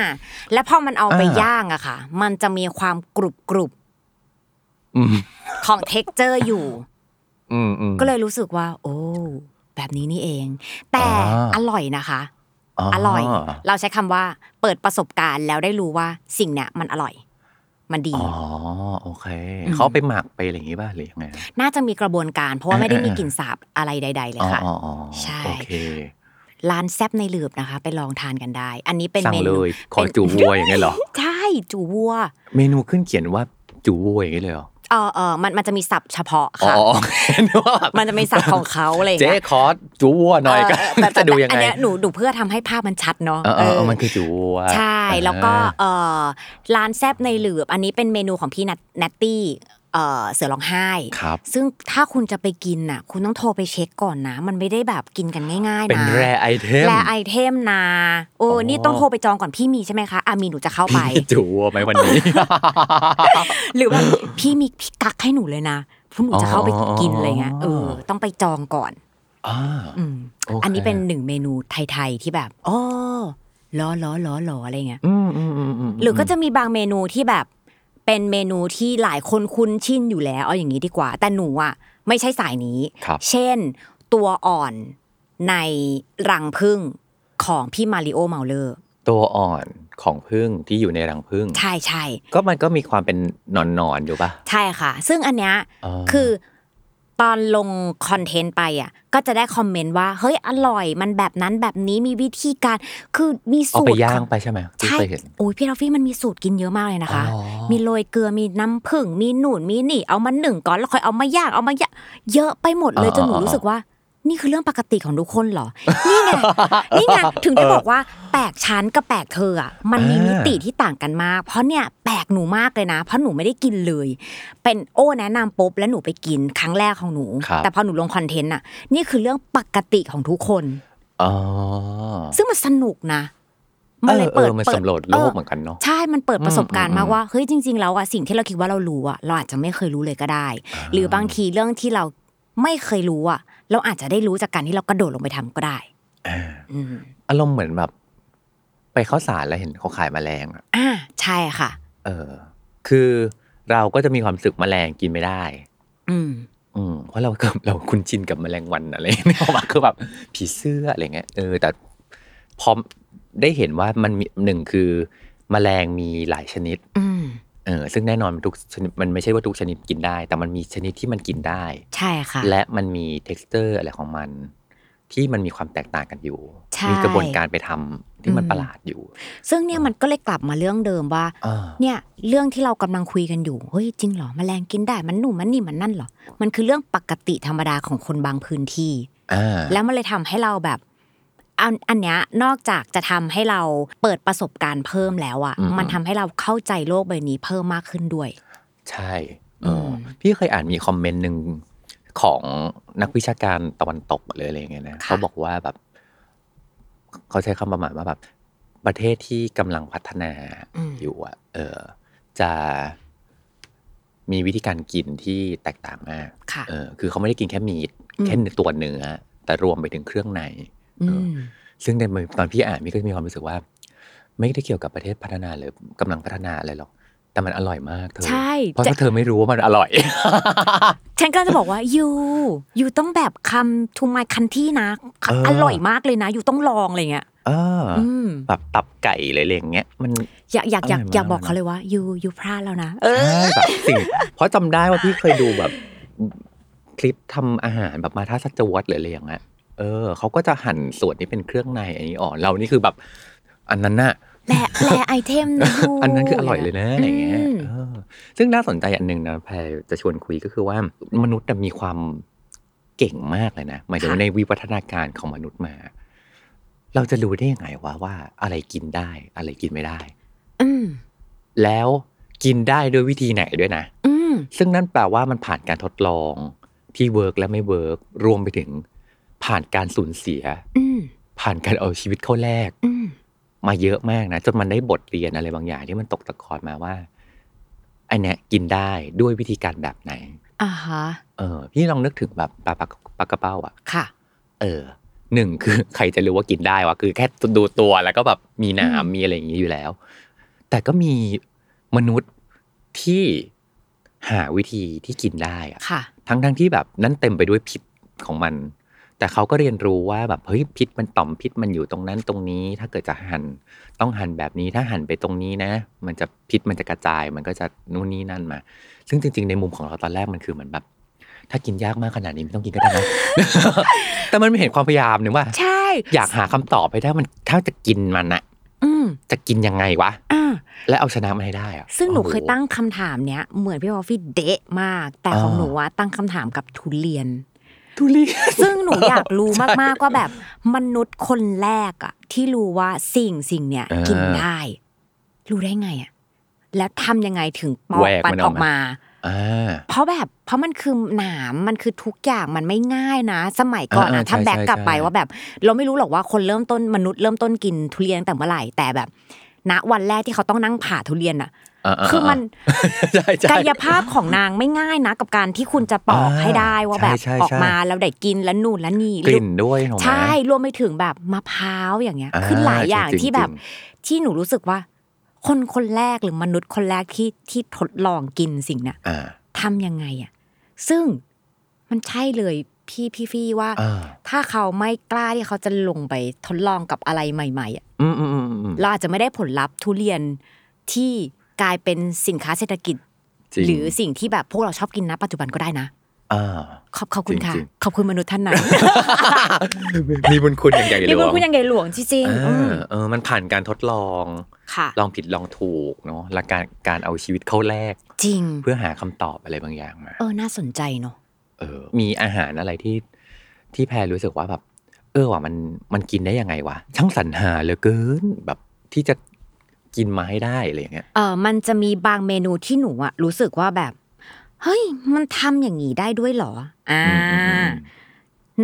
[SPEAKER 2] า
[SPEAKER 3] แล้วพอมันเอาไป
[SPEAKER 2] อ่า
[SPEAKER 3] ย่างอะค่ะ มันจะมีความกรุบกรุบ
[SPEAKER 2] อืม
[SPEAKER 3] ของ texture อยู่
[SPEAKER 2] อืมอืม
[SPEAKER 3] ก็เลยรู้สึกว่า โอ้ แบบนี้นี่เอง แต่
[SPEAKER 2] อ่า
[SPEAKER 3] อร่อยนะคะ อร่อย เราใช้คำว่าเปิดประสบการณ์แล้วได้รู้ว่าสิ่งเนี้ยมันอร่อย มันดี
[SPEAKER 2] อ๋อโอเค
[SPEAKER 3] อืม
[SPEAKER 2] เขาไปหมักไปอะไรอย่างงี้ป่ะหรือยังไง
[SPEAKER 3] น่าจะมีกระบวนการเพราะว่าไม่ได้
[SPEAKER 2] อ่ามี
[SPEAKER 3] มีกลิ่นสาบอะไรใด ๆ เลย
[SPEAKER 2] อ๋อ
[SPEAKER 3] ค่ะ
[SPEAKER 2] อ๋ออ๋อ
[SPEAKER 3] ใช่
[SPEAKER 2] โอเค
[SPEAKER 3] ร้านแซบในหลืบนะคะ ไปลองทานกันได้ อันนี้เป็น
[SPEAKER 2] สั่ง
[SPEAKER 3] เมนู
[SPEAKER 2] เลยขอจูวัวอย่างเงี้ยเหรอ
[SPEAKER 3] ใช่จูวัว
[SPEAKER 2] เมนูขึ้นเขียนว่าจูวัวอย่างเงี้ยเลยเหรอ
[SPEAKER 3] เออเออมันมันจะมีศัพท์เฉพาะ
[SPEAKER 2] อ๋อ
[SPEAKER 3] ค่ะ
[SPEAKER 2] อ๋อนึกว่าแบบ
[SPEAKER 3] มันจะมีศัพท์ของเขาอะไรอย่าง
[SPEAKER 2] เจ๊
[SPEAKER 3] เงี้ย
[SPEAKER 2] ขอจูวัวหน่อยก็
[SPEAKER 3] เแต่แต่
[SPEAKER 2] จะดูยัง
[SPEAKER 3] อัน
[SPEAKER 2] ไง
[SPEAKER 3] เนี้ยหนูดูเพื่อทำให้ภาพมันชัดเนาะ
[SPEAKER 2] เออเออเออมันคือจูวัว
[SPEAKER 3] ใช่
[SPEAKER 2] อ่า
[SPEAKER 3] แล้วก็เออร้านแซบในหลืบอันนี้เป็นเมนูของพี่นัทนัตตี้ เออเสือร้องไห้
[SPEAKER 2] ครับ
[SPEAKER 3] ซึ่งถ้าคุณจะไปกินน่ะ คุณต้องโทรไปเช็คก่อนนะ มันไม่ได้แบบกินกันง่ายๆนะ
[SPEAKER 2] เป็น
[SPEAKER 3] rare item rare item นะโอ้
[SPEAKER 2] อ๋อ
[SPEAKER 3] นี่ต้องโทรไปจองก่อนพี่มีใช่ไหมคะอะมีหนูจะเข้าไป
[SPEAKER 2] พี่จูวัวไหมวันนี้
[SPEAKER 3] หรือว่าพี่มีพี่กักให้หนูเลยนะพวกหนูจะเข้าไปกินอะไรเงี้ย เออ ต้องไปจองก่อน
[SPEAKER 2] อ่า
[SPEAKER 3] อืม
[SPEAKER 2] โอเค
[SPEAKER 3] อันนี้เป็นหนึ่งเมนูไทยๆที่แบบอ๋อล้อล้อล้อล้ออะไรเงี้ย
[SPEAKER 2] อืมอืมอืมอืม
[SPEAKER 3] หรือก็จะมีบางเมนูที่แบบ เป็นเมนูที่หลายคนคุ้นชินอยู่แล้วเอาอย่างนี้ดีกว่า แต่หนูอะไม่ใช่สายนี้
[SPEAKER 2] ครับ
[SPEAKER 3] เช่น ตัวอ่อนในรังผึ้งของพี่มาริโอเมาเลอร์
[SPEAKER 2] ตัวอ่อนของผึ้งที่อยู่ในรังผึ้ง
[SPEAKER 3] ใช่ใช่
[SPEAKER 2] ก็มันก็มีความเป็นหนอนหนอนๆอยู่ปะ
[SPEAKER 3] ใช่ค่ะ ซึ่งอันเนี้ย
[SPEAKER 2] อ่า
[SPEAKER 3] คือ ตอนลง content ไปอะก็จะได้ comment ว่าเฮ้ยอร่อยมันแบบนั้นแบบนี้มีวิธีการคือมี
[SPEAKER 2] เอา
[SPEAKER 3] สู
[SPEAKER 2] ไป
[SPEAKER 3] ตร
[SPEAKER 2] ย่าง
[SPEAKER 3] ของ
[SPEAKER 2] ไปใช่ไหมที่
[SPEAKER 3] ใช่
[SPEAKER 2] เคยเห็น
[SPEAKER 3] โอ้ยพี่ทอฟฟี่มันมีสูตรกินเยอะมากเลยนะคะ
[SPEAKER 2] อ๋อ
[SPEAKER 3] มีโรยเกลือมีน้ำผึ้งมีหนุนมีนี่เอามาหนึ่งก่อนแล้วค่อยเอามาย่างเอามาย่างเยอะไปหมดเลย
[SPEAKER 2] อ่า
[SPEAKER 3] จนหนู
[SPEAKER 2] อ่า
[SPEAKER 3] รู้สึกว่า นี่คือเรื่องปกติของทุกคนเหรอ นี่ไง นี่ไง ถึงได้บอกว่าแปลกชั้นกับแปลกเธออะ มันมี
[SPEAKER 2] อ่ามิ
[SPEAKER 3] มิติที่ต่างกันมาก เพราะเนี่ยแปลกหนูมากเลยนะ เพราะหนูไม่ได้กินเลย เป็นโอ้แนะนำปุ๊บแล้วหนูไปกินครั้งแรกของหนู
[SPEAKER 2] ครับ
[SPEAKER 3] แต่พอหนูลงคอนเทนต์อะ นี่คือเรื่องปกติของทุกคน
[SPEAKER 2] อ๋อ
[SPEAKER 3] ซึ่งมันสนุกนะ
[SPEAKER 2] เอ
[SPEAKER 3] เลย
[SPEAKER 2] อเอ
[SPEAKER 3] เปิด
[SPEAKER 2] อมัน
[SPEAKER 3] เปิด
[SPEAKER 2] สำรวจโลกเหมือนกันเนาะ
[SPEAKER 3] ใช่ มันเปิดประสบการ
[SPEAKER 2] อื
[SPEAKER 3] ณ์
[SPEAKER 2] ม
[SPEAKER 3] มาก
[SPEAKER 2] อืม
[SPEAKER 3] ว่าเฮ้ยจริง ๆ แล้วอะสิ่งที่เราคิดว่าเรารู้อะเราอาจจะไม่เคยรู้เลยก็ได้ หรือบางทีเรื่องที่เราไม่เคยรู้อะ เราอาจจะได้รู้จากการที่เรากระโดดลงไปทำก็ได้
[SPEAKER 2] อ่า
[SPEAKER 3] อืม
[SPEAKER 2] อารมณ์เหมือนแบบ ไปเข้าสารแล้วเห็นเขาขายแมลงอะ
[SPEAKER 3] อ่าใช่ค่ะ
[SPEAKER 2] เออ คือเราก็จะมีความรู้สึกแมลงกินไม่ได้
[SPEAKER 3] อืม
[SPEAKER 2] อืมเพราะเราก็เราคุ้นชินกับแมลงวันอะไรนี่ออกมาคือแบบผีเสื้ออะไรเงี้ยเออแต่พอได้เห็นว่ามันมีหนึ่งคือแมลงมีหลายชนิด
[SPEAKER 3] อืม
[SPEAKER 2] เออซึ่งแน่นอนมันทุกชนิดมันไม่ใช่ว่าทุกชนิดกินได้ แต่มันมีชนิดที่มันกินได้
[SPEAKER 3] ใช่ค่ะ
[SPEAKER 2] และมันมี t e x t อร์อะไรของมัน ที่มันมีความแตกต่างกันอยู่
[SPEAKER 3] ใช่
[SPEAKER 2] มีกระบวนการไปทำที่มัน
[SPEAKER 3] อืม
[SPEAKER 2] ประหลาดอยู่
[SPEAKER 3] ซึ่งเนี่ยมันก็เลยกลับมาเรื่องเดิมว่า
[SPEAKER 2] อ่า
[SPEAKER 3] เนี่ยเรื่องที่เรากำลังคุยกันอยู่ เฮ้ยจริงเหรอแมลงกินได้มันหนุ่มมันนี่มันนั่นเหรอ มันคือเรื่องปกติธรรมดาของคนบางพื้นที่
[SPEAKER 2] อ่า
[SPEAKER 3] แล้วมันเลยทำให้เราแบบ อันอันเนี้ยนอกจากจะทำให้เราเปิดประสบการณ์เพิ่มแล้วอะ
[SPEAKER 2] อืม
[SPEAKER 3] มันทำให้เราเข้าใจโลกใบนี้เพิ่มมากขึ้นด้วย
[SPEAKER 2] ใช่เอออ
[SPEAKER 3] ม
[SPEAKER 2] พี่เคยอ่านมีคอมเมนต์หนึ่งของนักวิชาการตะวันตกเลยอะไรอย่างเงี้ยนะเขาบอกว่าแบบเขาใช้คำประมาณว่าแบบ ประเทศที่กำลังพัฒนา
[SPEAKER 3] อืม
[SPEAKER 2] อยู่อะ เออ จะมีวิธีการกินที่แตกต่างมาก
[SPEAKER 3] ค่ะ
[SPEAKER 2] เออ คือเขาไม่ได้กินแค่มีด
[SPEAKER 3] อืม
[SPEAKER 2] แค่ตัวเนื้อ แต่รวมไปถึงเครื่องใน
[SPEAKER 3] อื
[SPEAKER 2] เออ
[SPEAKER 3] ม
[SPEAKER 2] ซึ่งในตอนพี่อ่านพี่ก็มีความรู้สึกว่า ไม่ได้เกี่ยวกับประเทศพัฒนาหรือกำลังพัฒนาอะไรหรอกแต่มันอร่อยมากเธอ
[SPEAKER 3] ใช่
[SPEAKER 2] เพราะ
[SPEAKER 3] จะ
[SPEAKER 2] ถ้าเธอไม่รู้ว่ามันอร่อย
[SPEAKER 3] ฉันก็จะบอกว่ายูยูต้องแบบคำทูมายคันที่นะ
[SPEAKER 2] เออ
[SPEAKER 3] อร่อยมากเลยนะยูต้องลองอะไรเงี้ย
[SPEAKER 2] เอออ
[SPEAKER 3] อืม
[SPEAKER 2] แบบตับไก่อะไรอย่างเงี้ยมัน
[SPEAKER 3] อยากอยากอยาก
[SPEAKER 2] อร่อยมาก
[SPEAKER 3] อยากบอก
[SPEAKER 2] เลยนะ
[SPEAKER 3] เขาเลยว่ายูยูพลาดแล้วนะเออ
[SPEAKER 2] ใช่แบบสิ่งเพราะจำได้ว่าพี่เคยดูแบบ คลิปทำอาหารแบบมาท่าสัจวัตหรืออะไรอย่างเงี้ย เออเขาก็จะหั่นส่วนที่เป็นเครื่องในอันนี้อ่อนเรานี่คือแบบ อันนั้นน่ะ
[SPEAKER 3] แหละแหละไอเทมนะยู
[SPEAKER 2] อันนั้นคืออร่อยเลยนะอย่างเงี้ย
[SPEAKER 3] อืม
[SPEAKER 2] เออซึ่งน่าสนใจอันหนึ่งนะแพรจะชวนคุยก็คือว่ามนุษย์น่ะมีความเก่งมากเลยนะหมายถึงว่าในวิวัฒนาการของมนุษย์มา เราจะรู้ได้ยังไงว่าว่าอะไรกินได้ อะไรกินไม่ได้
[SPEAKER 3] อืม
[SPEAKER 2] แล้วกินได้ด้วยวิธีไหนด้วยนะ
[SPEAKER 3] อืม
[SPEAKER 2] ซึ่งนั่นแปลว่ามันผ่านการทดลองที่ work และไม่ work รวมไปถึง ผ่านการสูญเสีย
[SPEAKER 3] อืม
[SPEAKER 2] ผ่านการเอาชีวิตเข้าแลก
[SPEAKER 3] อืม
[SPEAKER 2] มาเยอะมากนะจนมันได้บทเรียนอะไรบางอย่างที่มันตกตะกอนมาว่าไอ้เนี้ยกินได้ด้วยวิธีการแบบไหน
[SPEAKER 3] อ่าฮะ
[SPEAKER 2] เออ พี่ลองนึกถึงแบบปลาปลาปลาปักเป้าอะ
[SPEAKER 3] ค่ะ
[SPEAKER 2] เออหนึ่งคือใครจะรู้ว่ากินได้วะคือแค่ดูตัวแล้วก็แบบมีหนามมีอะไรอย่างนี้อยู่แล้ว แต่ก็มีมนุษย์ที่หาวิธีที่กินได้อะ
[SPEAKER 3] ค่ะ
[SPEAKER 2] ทั้งทั้งที่แบบนั้นเต็มไปด้วยพิษของมัน แต่เขาก็เรียนรู้ว่าแบบเฮ้ยพิษมันต่อมพิษมันอยู่ตรงนั้นตรงนี้ ถ้าเกิดจะหั่นต้องหั่นแบบนี้ถ้าหั่นไปตรงนี้นะ มันจะพิษมันจะกระจาย มันก็จะนู่นนี่นั่นมา ซึ่งจริง ๆ ในมุมของเราตอนแรกมันคือเหมือนแบบ ถ้ากินยากมากขนาดนี้ไม่ต้องกินก็ได้นะแต่มันไม่เห็นความพยายามหนึ่งว่า
[SPEAKER 3] ใช่
[SPEAKER 2] อยากหาคำตอบให้ได้มันถ้าจะกินมันอะ
[SPEAKER 3] อืม
[SPEAKER 2] จะกินยังไงวะ
[SPEAKER 3] อ่า
[SPEAKER 2] และเอาชนะมันให้ได้อะ
[SPEAKER 3] ซึ่งหนู
[SPEAKER 2] โอ้โเค
[SPEAKER 3] ยตั้งคำถามเนี้ยเหมือนพี่วอฟฟี่เดะมาก แต่ของ
[SPEAKER 2] อ่า
[SPEAKER 3] หนูว่าตั้งคำถามกับทุเรียน
[SPEAKER 2] ทุเรียน
[SPEAKER 3] ซึ่งหนูอยากรู้
[SPEAKER 2] ใช่
[SPEAKER 3] มากๆว่าแบบมนุษย์คนแรกอะที่รู้ว่าสิ่งสิ่งเนี้ย
[SPEAKER 2] อ่ากิ
[SPEAKER 3] กินได้ รู้ได้ไงอะแล้วทำยังไงถึงปอ
[SPEAKER 2] แหว
[SPEAKER 3] ก
[SPEAKER 2] ก
[SPEAKER 3] มัน
[SPEAKER 2] มัน
[SPEAKER 3] อ
[SPEAKER 2] อ
[SPEAKER 3] อ
[SPEAKER 2] อกก
[SPEAKER 3] มา
[SPEAKER 2] มาอ่า
[SPEAKER 3] เพราะแบบเพราะมันคือหนามมันคือทุกอย่างมันไม่ง่ายนะ สมัยก่อน
[SPEAKER 2] อ่า
[SPEAKER 3] อะ
[SPEAKER 2] ๆ
[SPEAKER 3] ถ้า
[SPEAKER 2] ใช่
[SPEAKER 3] แบ็ก
[SPEAKER 2] ใช่
[SPEAKER 3] กลับไป
[SPEAKER 2] ใช่
[SPEAKER 3] ว่าแบบ เราไม่รู้หรอกว่าคนเริ่มต้นมนุษย์เริ่มต้นกินทุเรียนตั้งแต่เมื่อไหร่แต่แบบ ณวันแรกที่เขาต้องนั่งผ่าทุเรียนอะา
[SPEAKER 2] ๆๆ
[SPEAKER 3] คือมัน
[SPEAKER 2] ใช่ใช่
[SPEAKER 3] กายภาพของนางไม่ง่ายนะ กับการที่คุณจะปอก
[SPEAKER 2] อ่า
[SPEAKER 3] ให้ได้ว่าแบบ
[SPEAKER 2] ใช่ใช่
[SPEAKER 3] ออก
[SPEAKER 2] ใช่
[SPEAKER 3] มาแล้วได้กินแล้วนู่นแล้วนี่
[SPEAKER 2] กลิ่นด้วยถูกไหม
[SPEAKER 3] ใช่รวมไปถึงแบบมะพร้าวอย่างเงี้ย
[SPEAKER 2] อ่า
[SPEAKER 3] คือหลายอย่าง
[SPEAKER 2] จริงๆ
[SPEAKER 3] ที่แบบ
[SPEAKER 2] จริง
[SPEAKER 3] ที่หนูรู้สึกว่า คนคนแรกหรือมนุษย์คนแรกที่ที่ทดลองกินสิ่งเนี้ย
[SPEAKER 2] อ่า
[SPEAKER 3] ทำยังไงอะซึ่งมันใช่เลยพี่พี่ฟี่ว่า
[SPEAKER 2] อ่า
[SPEAKER 3] ถ้าเขาไม่กล้าที่เขาจะลงไปทดลองกับอะไรใหม่ ๆ อะ
[SPEAKER 2] อืมอืมอืมอืม
[SPEAKER 3] เราอาจจะไม่ได้ผลลัพธ์ทุเรียนที่ กลายเป็นสินค้าเศรษฐกิจ
[SPEAKER 2] จริง
[SPEAKER 3] หรือสิ่งที่แบบพวกเราชอบกินนะปัจจุบันก็ได้นะ
[SPEAKER 2] อ่า
[SPEAKER 3] ขอบขอบคุณค่ะ
[SPEAKER 2] จริง
[SPEAKER 3] ขอบคุณมนุษย์ท่านนั้น
[SPEAKER 2] มีบุญคุณอย่างใหญ่หล
[SPEAKER 3] นี่
[SPEAKER 2] ว
[SPEAKER 3] มัน
[SPEAKER 2] ง
[SPEAKER 3] คุณยังไงหลวงจริงๆอื
[SPEAKER 2] อ่ามเออมันผ่านการทดลอง
[SPEAKER 3] ค่ะ
[SPEAKER 2] ลองผิดลองถูกเนาะและการการเอาชีวิตเข้าแลก
[SPEAKER 3] จริง
[SPEAKER 2] เพื่อหาคำตอบอะไรบางอย่างมา
[SPEAKER 3] เออน่าสนใจเนาะ
[SPEAKER 2] เออ มีอาหารอะไรที่ที่แพรรู้สึกว่าแบบ เออว่ะมันมันกินได้ยังไงวะช่างสรรหาเหลือเกินแบบที่จะ กินมาให้ได้อะไรอย่างเงี้ย
[SPEAKER 3] เออมันจะมีบางเมนูที่หนูอะรู้สึกว่าแบบ เฮ้ย มันทำอย่างนี้ได้ด้วยเหรอ อ่า
[SPEAKER 2] อืมอืมอืม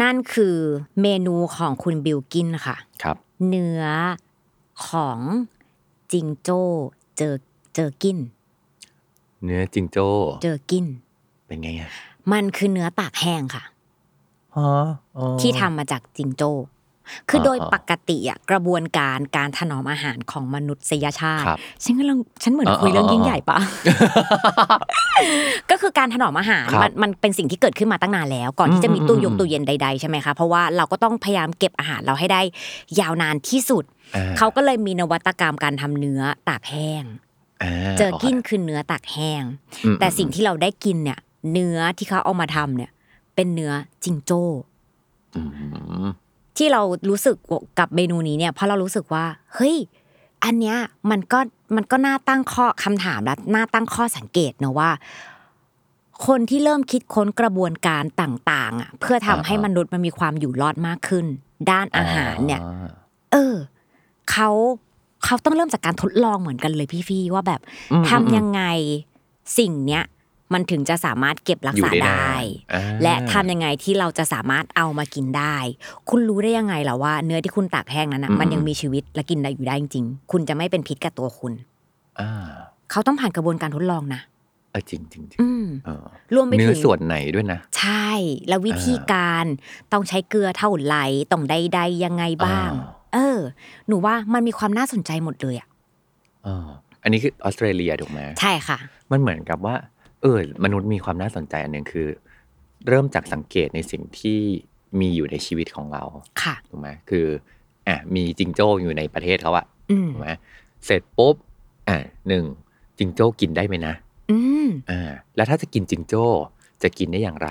[SPEAKER 3] นั่นคือเมนูของคุณบิลกินค่ะ
[SPEAKER 2] ครับ
[SPEAKER 3] เนื้อของจิงโจ้เจอเจอกิน
[SPEAKER 2] เนื้อจิงโจ้
[SPEAKER 3] เจอกิน
[SPEAKER 2] เป็นไงอะ
[SPEAKER 3] มันคือเนื้อตากแห้งค่ะ
[SPEAKER 2] อ๋ออ๋อ
[SPEAKER 3] ที่ทำมาจากจิงโจ้ คือโดย
[SPEAKER 2] อ่า
[SPEAKER 3] ปกติอะกระบวนการการถนอมอาหารของมนุษยชาติ
[SPEAKER 2] ครับ
[SPEAKER 3] ฉันกำลังฉันเหมือน
[SPEAKER 2] อ่า
[SPEAKER 3] คุยเรื่อง
[SPEAKER 2] อ่า
[SPEAKER 3] ยิ่งใหญ่ปะก็คือการถนอมอาหาร
[SPEAKER 2] ครับ
[SPEAKER 3] มันมันเป็นสิ่งที่เกิดขึ้นมาตั้งนานแล้ว ก่อนที่จะมี
[SPEAKER 2] อืม
[SPEAKER 3] ตู้ยง
[SPEAKER 2] อืม
[SPEAKER 3] ตู้เย็นใดๆใช่ไหมคะเพราะว่าเราก็ต้องพยายามเก็บอาหารเราให้ได้ยาวนานที่สุด
[SPEAKER 2] อ่
[SPEAKER 3] เขาก็เลยมีนวัตกรรมการทำเนื้อตากแห้งาเจอกิน
[SPEAKER 2] โค
[SPEAKER 3] คือเนื้อตากแห้ง
[SPEAKER 2] อืม
[SPEAKER 3] แต่สิ่งที่เราได้กินเนี่ย เนื้อที่เขาเอามาทำเนี่ย เป็นเนื้อจิงโจ้
[SPEAKER 2] อืม
[SPEAKER 3] ที่เรารู้สึกกับเมนูนี้เนี่ยเพราะเรารู้สึกว่า เฮ้ย อันเนี้ยมันก็มันก็น่าตั้งข้อคำถามและน่าตั้งข้อสังเกตนะว่าคคนที่เริ่มคิดค้นกระบวนการต่างๆอะเพื่อทำให้
[SPEAKER 2] อ่าฮะ
[SPEAKER 3] มนุษย์มันมีความอยู่รอดมากขึ้น ด้านอาหารเนี่ย
[SPEAKER 2] อ่า
[SPEAKER 3] เออเขาเขาต้องเริ่มจากการทดลองเหมือนกันเลยพี่ฟี่ว่าแบบ
[SPEAKER 2] อืม
[SPEAKER 3] ทำยังไงสิ่งเนี้ย มันถึงจะสามารถเก็บรัก
[SPEAKER 2] อยู่
[SPEAKER 3] ษา
[SPEAKER 2] ได้นาน
[SPEAKER 3] ได้
[SPEAKER 2] อ่า
[SPEAKER 3] และทำยังไงที่เราจะสามารถเอามากินได้ คุณรู้ได้ยังไงล่ะว่าเนื้อที่คุณตากแห้งนั้นนะมันยังมีชีวิตและกินได้อยู่ได้จริงๆคุณจะไม่เป็นพิษกับตัวคุณ
[SPEAKER 2] อ่า
[SPEAKER 3] เขาต้องผ่านกระบวนการทดลองนะ
[SPEAKER 2] เออจริงจริงจริง
[SPEAKER 3] อืม
[SPEAKER 2] เออ
[SPEAKER 3] รวมไป
[SPEAKER 2] เนื้
[SPEAKER 3] ถึ
[SPEAKER 2] องส่วนไหนด้วยนะ
[SPEAKER 3] ใช่ แล้ววิธีการต้องใช้เกลือเท่าไหร่ต้องใดๆยังไงบ้าง
[SPEAKER 2] อ่า
[SPEAKER 3] เออ หนูว่ามันมีความน่าสนใจหมดเลยอะ
[SPEAKER 2] เอออันนี้คือออสเตรเลียถูกไหม
[SPEAKER 3] ใช่ค่ะ
[SPEAKER 2] มันเหมือนกับว่าเออ มนุษย์มีความน่าสนใจอันหนึ่งคือ เริ่มจากสังเกตในสิ่งที่มีอยู่ในชีวิตของเรา
[SPEAKER 3] ค่ะ
[SPEAKER 2] ถูกไหมคืออะมีจิงโจ้อยู่ในประเทศเขาอะ
[SPEAKER 3] อืม
[SPEAKER 2] ถูกไหมเสร็จปุ๊บอะหนึ่งจิงโจ้กินได้ไหมนะ
[SPEAKER 3] อืม
[SPEAKER 2] อ่าแล้วถ้าจะกินจิงโจ้จะกินได้อย่างไร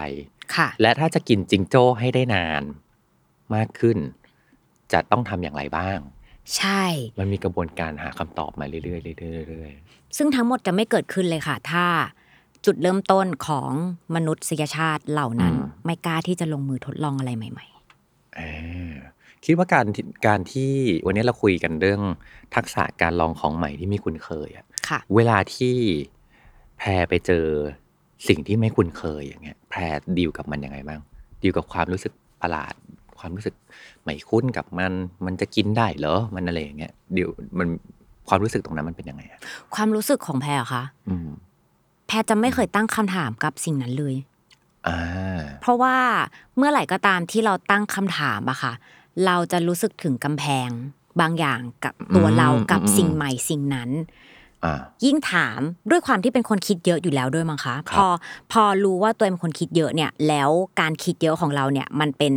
[SPEAKER 3] ค่ะ
[SPEAKER 2] และถ้าจะกินจิงโจ้ให้ได้นานมากขึ้น จะต้องทำอย่างไรบ้าง
[SPEAKER 3] ใช่
[SPEAKER 2] มันมีกระบวนการหาคำตอบมาเรื่อยๆเรื่อยๆเรื่อย
[SPEAKER 3] ซึ่งทั้งหมดจะไม่เกิดขึ้นเลยค่ะ ถ้า จุดเริ่มต้นของมนุษยชาติเหล่านั้น ไม่กล้าที่จะลงมือทดลองอะไรใหม่
[SPEAKER 2] ๆอ่าคิดว่าการที่การที่วันนี้เราคุยกันเรื่องทักษะการลองของใหม่ที่ไม่คุ้นเคยอะ
[SPEAKER 3] ๆค่ะ
[SPEAKER 2] เวลาที่แพรไปเจอสิ่งที่ไม่คุ้นเคยอย่างเงี้ย แพรดีลกับมันยังไงบ้างดีลกับความรู้สึกประหลาด ความรู้สึกไม่คุ้นกับมัน มันจะกินได้เหรอมันอะไรอย่างเงี้ยดีลมันความรู้สึกตรงนั้นมันเป็นยังไงอะ
[SPEAKER 3] ความรู้สึกของแพรอะคะ
[SPEAKER 2] อืม
[SPEAKER 3] แพรจะไม่เคยตั้งคำถามกับสิ่งนั้นเลย
[SPEAKER 2] อ่า
[SPEAKER 3] เพราะว่าเมื่อไหร่ก็ตามที่เราตั้งคำถามอะค่ะ เราจะรู้สึกถึงกำแพงบางอย่างกับตัว
[SPEAKER 2] อืม
[SPEAKER 3] เรากับ
[SPEAKER 2] อืม
[SPEAKER 3] สิ่งใหม่สิ่งนั้น
[SPEAKER 2] อ่า
[SPEAKER 3] ยิ่งถามด้วยความที่เป็นคนคิดเยอะอยู่แล้วด้วยมั้งคะ
[SPEAKER 2] ค
[SPEAKER 3] พ
[SPEAKER 2] รับ
[SPEAKER 3] อพอรู้ว่าตัวเองเป็นคนคิดเยอะเนี่ย แล้วการคิดเยอะของเราเนี่ย มันเป็น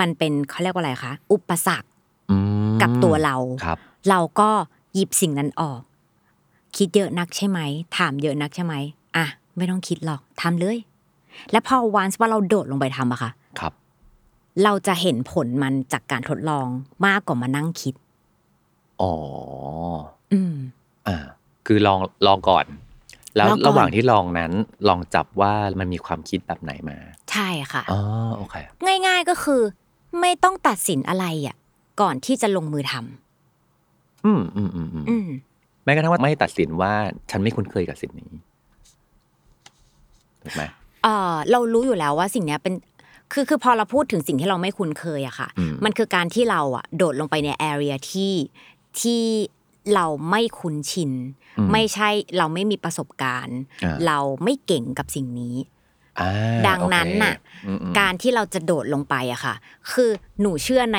[SPEAKER 3] มันเป็นเขาเรียกว่าอะไรคะอุปสรรค
[SPEAKER 2] อืม
[SPEAKER 3] กับตัวเรา
[SPEAKER 2] ครับ
[SPEAKER 3] เราก็หยิบสิ่งนั้นออก คิดเยอะนักใช่ไหมถามเยอะนักใช่ไหม อะไม่ต้องคิดหรอกทำเลย และพอวันว่าเราโดดลงไปทำอะค่ะ
[SPEAKER 2] ครับ
[SPEAKER 3] เราจะเห็นผลมันจากการทดลองมากกว่ามานั่งคิด
[SPEAKER 2] อ๋อ
[SPEAKER 3] อืม
[SPEAKER 2] อ่า คือลองลองก่อน แล้ว
[SPEAKER 3] ลองก่อน
[SPEAKER 2] ระหว่างที่ลองนั้น ลองจับว่ามันมีความคิดแบบไหนมา
[SPEAKER 3] ใช่ค่ะ
[SPEAKER 2] อ๋อโอเค
[SPEAKER 3] ง่าย ๆก็คือ ไม่ต้องตัดสินอะไรอะ ก่อนที่จะลงมือทำ
[SPEAKER 2] อืมอืมอืมอืม
[SPEAKER 3] อืม
[SPEAKER 2] แม้กระทั่งว่าไม่ตัดสินว่า ฉันไม่คุ้นเคยกับสิ่งนี้ ถูกไหม
[SPEAKER 3] เออเรารู้อยู่แล้วว่าสิ่งเนี้ยเป็นคือคือพอเราพูดถึงสิ่งที่เราไม่คุ้นเคยอะค่ะ
[SPEAKER 2] อืม
[SPEAKER 3] มันคือการที่เราอะโดดลงไปในแอเรียที่ที่เราไม่คุ้นชิน
[SPEAKER 2] อืม
[SPEAKER 3] ไม่ใช่เราไม่มีประสบการณ์
[SPEAKER 2] อ่า
[SPEAKER 3] เราไม่เก่งกับสิ่งนี้
[SPEAKER 2] อ่า
[SPEAKER 3] ดังนั้น
[SPEAKER 2] โอเค
[SPEAKER 3] น่ะ
[SPEAKER 2] อืมอืม
[SPEAKER 3] การที่เราจะโดดลงไปอะค่ะ คือหนูเชื่อใน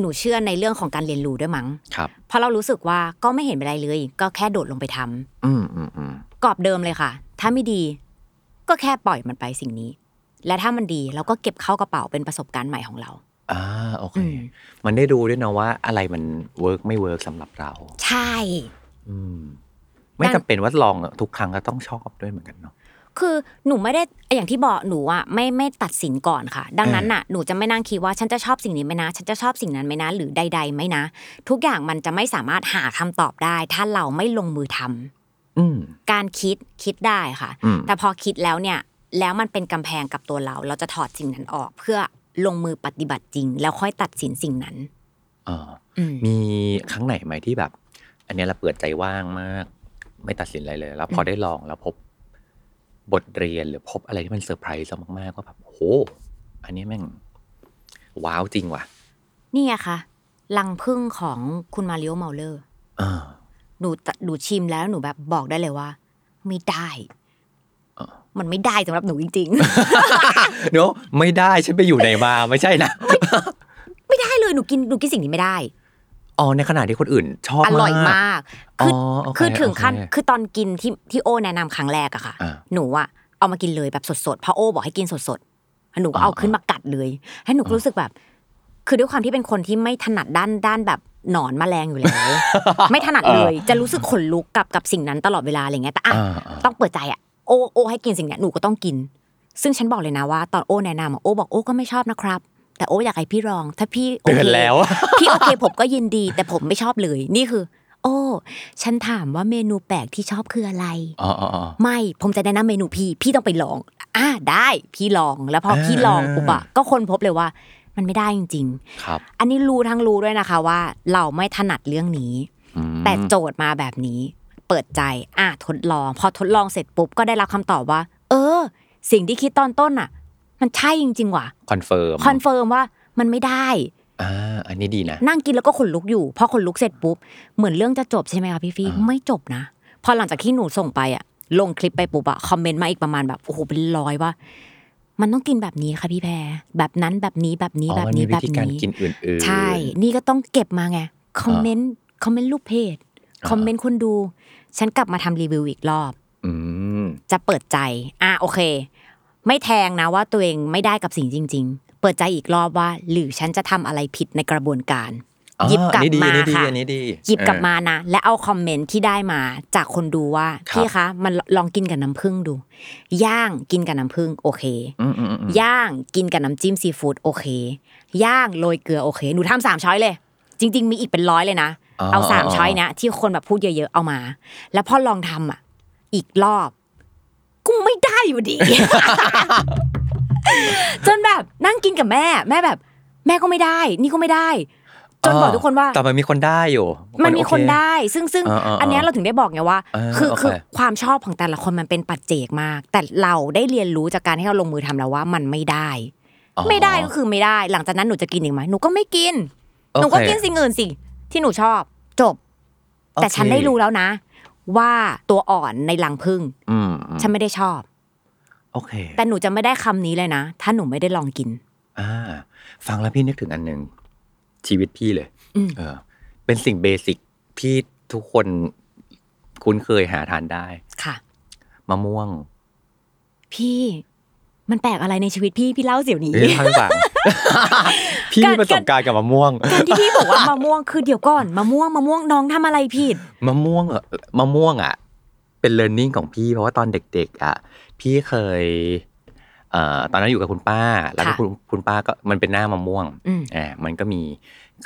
[SPEAKER 3] หนูเชื่อในเรื่องของการเรียนรู้ด้วยมั้ง
[SPEAKER 2] ครับ
[SPEAKER 3] เพราะเรารู้สึกว่าก็ไม่เห็นเป็นไรเลย ก็แค่โดดลงไปทำ
[SPEAKER 2] อืมอืมอืม
[SPEAKER 3] กรอบเดิมเลยค่ะ ถ้าไม่ดี ก็แค่ปล่อยมันไปสิ่งนี้ และถ้ามันดีเราก็เก็บเข้ากระเป๋าเป็นประสบการณ์ใหม่ของเรา
[SPEAKER 2] อ่าโอเค
[SPEAKER 3] อืม
[SPEAKER 2] มันได้ดูด้วยนะว่าอะไรมัน work ไม่ work สำหรับเรา
[SPEAKER 3] ใช่
[SPEAKER 2] อืม ไม่
[SPEAKER 3] ดัง
[SPEAKER 2] จำเป็นว่าลองทุกครั้งก็ต้องชอบด้วยเหมือนกันเนาะ
[SPEAKER 3] คือหนูไม่ได้อย่างที่บอกหนูอะไม่ไม่ตัดสินก่อนค่ะ ดังนั้นน่ะหนูจะไม่นั่งคิดว่าฉันจะชอบสิ่งนี้ไหมนะ ฉันจะชอบสิ่งนั้นไหมนะ หรือใด ๆไหมนะ ทุกอย่างมันจะไม่สามารถหาคำตอบได้ ถ้าเราไม่ลงมือทำ
[SPEAKER 2] อืม
[SPEAKER 3] การคิดคิดได้ค่ะ
[SPEAKER 2] อืม
[SPEAKER 3] แต่พอคิดแล้วเนี่ย แล้วมันเป็นกำแพงกับตัวเรา เราจะถอดสิ่งนั้นออก เพื่อลงมือปฏิบัติจริง แล้วค่อยตัดสินสิ่งนั้น
[SPEAKER 2] เออ
[SPEAKER 3] อืม
[SPEAKER 2] มีครั้งไหนไหมที่แบบ อันเนี้ยเราเปิดใจกว้างมาก ไม่ตัดสินอะไรเลย แล้วพอได้ลองแล้วพบบทเรียนหรือพบอะไรที่มันเซอร์ไพรส์เรามากๆว่าแบบโหอันนี้แม่ง wow จริงว่ะ
[SPEAKER 3] นี่ไงคะรังผึ้งของคุณมาริโอเมาเลอร์
[SPEAKER 2] เออ
[SPEAKER 3] หนูตหนูชิมแล้วหนูแบบบอกได้เลยว่า ไม่ได้
[SPEAKER 2] เออ
[SPEAKER 3] มันไม่ได้สำหรับหนูจริง
[SPEAKER 2] เนาะไม่ได้ฉันไปอยู่ไหนมาไม่ใช่นะ
[SPEAKER 3] ๆไม่ได้เลยหนูกินหนูกินสิ่งนี้ไม่ได้
[SPEAKER 2] อ๋อในขณะที่คนอื่นชอบ
[SPEAKER 3] อร่อยมาก คือ
[SPEAKER 2] อ๋อโอเค
[SPEAKER 3] คือถึงขั้น
[SPEAKER 2] โอเค
[SPEAKER 3] คือตอนกินที่ที่โอแนะนำครั้งแรกอะค่ะ
[SPEAKER 2] อ่า
[SPEAKER 3] หนูอะเอามากินเลยแบบสดๆเพราะโอบอกให้กินสดๆแล้วหนูก็
[SPEAKER 2] อ่า
[SPEAKER 3] เอาขึ้นมากัดเลยให้หนูก็รู้สึกแบบ คือด้วยความที่เป็นคนที่ไม่ถนัดด้านด้านแบบ หนอนแมลงอยู่แล้ว ไม่ถนัดเลย จะรู้สึกขนลุกกับกับสิ่งนั้นตลอดเวลาอะไรเงี้ยแต่อะ
[SPEAKER 2] อ่าอ่า
[SPEAKER 3] ต้องเปิดใจอะโอโอ ให้กินสิ่งเนี้ยหนูก็ต้องกิน ซึ่งฉันบอกเลยนะว่า ตอนโอแนะนำอะโอบอกโอก็ไม่ชอบนะครับ แต่โออยากให้พี่ลอง ถ้าพี่โอ
[SPEAKER 2] เตื
[SPEAKER 3] เค
[SPEAKER 2] อนแล้ว
[SPEAKER 3] พี่โอเคผมก็ยินดี แต่ผมไม่ชอบเลยนี่คือ โอ้ฉันถามว่าเมนูแปลกที่ชอบคืออะไร
[SPEAKER 2] อ๋ออ๋ออ๋อ
[SPEAKER 3] ไม่ผมจะแนะนำเมนูพี่พี่ต้องไปลองอ่าได้พี่ลองแล้วพอพี่ลองปุ๊บอะก็คนพบเลยว่า มันไม่ได้จริง
[SPEAKER 2] ครับ
[SPEAKER 3] ๆอันนี้รู้ทั้งรู้ด้วยนะคะว่า เราไม่ถนัดเรื่องนี้
[SPEAKER 2] อืม
[SPEAKER 3] แต่โจทย์มาแบบนี้ เปิดใจอะทดลอง พอทดลองเสร็จปุ๊บก็ได้รับคำตอบว่า เออ สิ่งที่คิดตอนต้นอะ มันใช่จริงๆว่ะ confirm con firm ว่ามันไม่ได้
[SPEAKER 2] อ่าอันนี้ดีนะ
[SPEAKER 3] นั่งกินแล้วก็ขนลุกอยู่พอขนลุกเสร็จปุ๊บเหมือนเรื่องจะจบใช่ไหมคะพี่ฟี่
[SPEAKER 2] อ่า
[SPEAKER 3] ไม่จบนะพอหลังจากที่หนูส่งไปอะลงคลิปไปปุ๊บอะ comment มาอีกประมาณแบบโอ้โหเป็นร้อยว่า มันต้องกินแบบนี้ค่ะพี่แพรแบบนั้นแบบนี้แบบนี้
[SPEAKER 2] อ๋อ
[SPEAKER 3] แบบ
[SPEAKER 2] มัน
[SPEAKER 3] นี้
[SPEAKER 2] มีวิ
[SPEAKER 3] แบบ
[SPEAKER 2] ธีการ
[SPEAKER 3] นี้
[SPEAKER 2] กินอื่นๆ
[SPEAKER 3] ใช่ นี่ก็ต้องเก็บมาไงคอมเมนต์คอมเมนต์รูปเพจคอมเมนต์คนดู ฉันกลับมาทำรีวิวอีกรอบ
[SPEAKER 2] อืม
[SPEAKER 3] จะเปิดใจ อะโอเค ไม่แทงนะว่าตัวเองไม่ได้กับสิ่งจริง ๆ เปิดใจอีกรอบว่า หรือฉันจะทำอะไรผิดในกระบวนการ
[SPEAKER 2] อ๋อ
[SPEAKER 3] หยิบกลับ
[SPEAKER 2] อันนี้ดี
[SPEAKER 3] มา
[SPEAKER 2] อันนี้ดี
[SPEAKER 3] ค่ะ
[SPEAKER 2] อันนี้ดี
[SPEAKER 3] หยิบกลับ
[SPEAKER 2] เออ
[SPEAKER 3] มานะและเอาคอมเมนต์ที่ได้มาจากคนดูว่า
[SPEAKER 2] ครับ
[SPEAKER 3] พี่คะมันลองกินกับน้ำผึ้งดู ย่างกินกับน้ำผึ้งโอเค
[SPEAKER 2] อืมอืมอืมอืม
[SPEAKER 3] ย่างกินกับน้ำจิ้มซีฟู้ดโอเค ย่างโรยเกลือโอเคหนูทำสามช้อยเลย จริง ๆ มีอีกเป็นร้อยเลยนะเอาสามช้อยเนี้ยที่คนแบบพูดเยอะๆเอามา แล้วพอลองทำอะ อีกรอบกูไม่ได้อยู่ดี จนแบบนั่งกินกับแม่ แม่แบบ แม่ก็ไม่ได้ นี่ก็ไม่ได้ จนบอกทุกคนว่า
[SPEAKER 2] แต่มันมีคนได้อยู่
[SPEAKER 3] มันมี
[SPEAKER 2] โอเค
[SPEAKER 3] นได้ ซึ่งซึ่ง
[SPEAKER 2] เออเออเอออั
[SPEAKER 3] อันเนี้ยเราถึงได้บอกไงว่า
[SPEAKER 2] เออ
[SPEAKER 3] คือ
[SPEAKER 2] โอเค
[SPEAKER 3] คือความชอบของแต่ละคนมันเป็นปัจเจกมาก แต่เราได้เรียนรู้จากการที่เราลงมือทำแล้วว่ามันไม่ได้
[SPEAKER 2] อ๋อ
[SPEAKER 3] ไม่ได้ก็คือไม่ได้ หลังจากนั้นหนูจะกินอีกไหมหนูก็ไม่กิน หนูก็
[SPEAKER 2] โอเค
[SPEAKER 3] กินสิ่งอื่นสิที่หนูชอบ จบ แต่
[SPEAKER 2] โอเค
[SPEAKER 3] ฉันได้รู้แล้วนะ ว่าตัวอ่อนในลังพึ่ง
[SPEAKER 2] อืมอืม
[SPEAKER 3] ฉันไม่ได้ชอบ
[SPEAKER 2] โอเค
[SPEAKER 3] แต่หนูจะไม่ได้คำนี้เลยนะ ถ้าหนูไม่ได้ลองกิน
[SPEAKER 2] อ่า ฟังแล้วพี่นึกถึงอันหนึ่ง ชีวิตพี่เลย
[SPEAKER 3] อืม
[SPEAKER 2] เออ เป็นสิ่งเบสิกที่ทุกคนคุ้นเคยหาทานได้
[SPEAKER 3] ค่ะ
[SPEAKER 2] มะม่วง
[SPEAKER 3] พี่ มันแปลกอะไรในชีวิตพี่ พี่เล่าเสียวนี้
[SPEAKER 2] เอ้ยทางฝั่งพี่มีประสบการณ์กับมะม่วง
[SPEAKER 3] การที่พี่บอกว่ามะม่วงคือเดี๋ยวก่อนมะม่วงมะม่วงน้องทำอะไรผิด
[SPEAKER 2] มะม่วงเออมะม่วงอะ เป็นเลิร์นนิ่งของพี่เพราะว่าตอนเด็ก ๆ อะ พี่เคยเอ่อ ตอนนั้นอยู่กับคุณป้า แล้วก็
[SPEAKER 3] ค่ะ
[SPEAKER 2] คุณคุณป้าก็มันเป็นหน้ามะม่วง
[SPEAKER 3] อืม
[SPEAKER 2] อ่ามันก็มี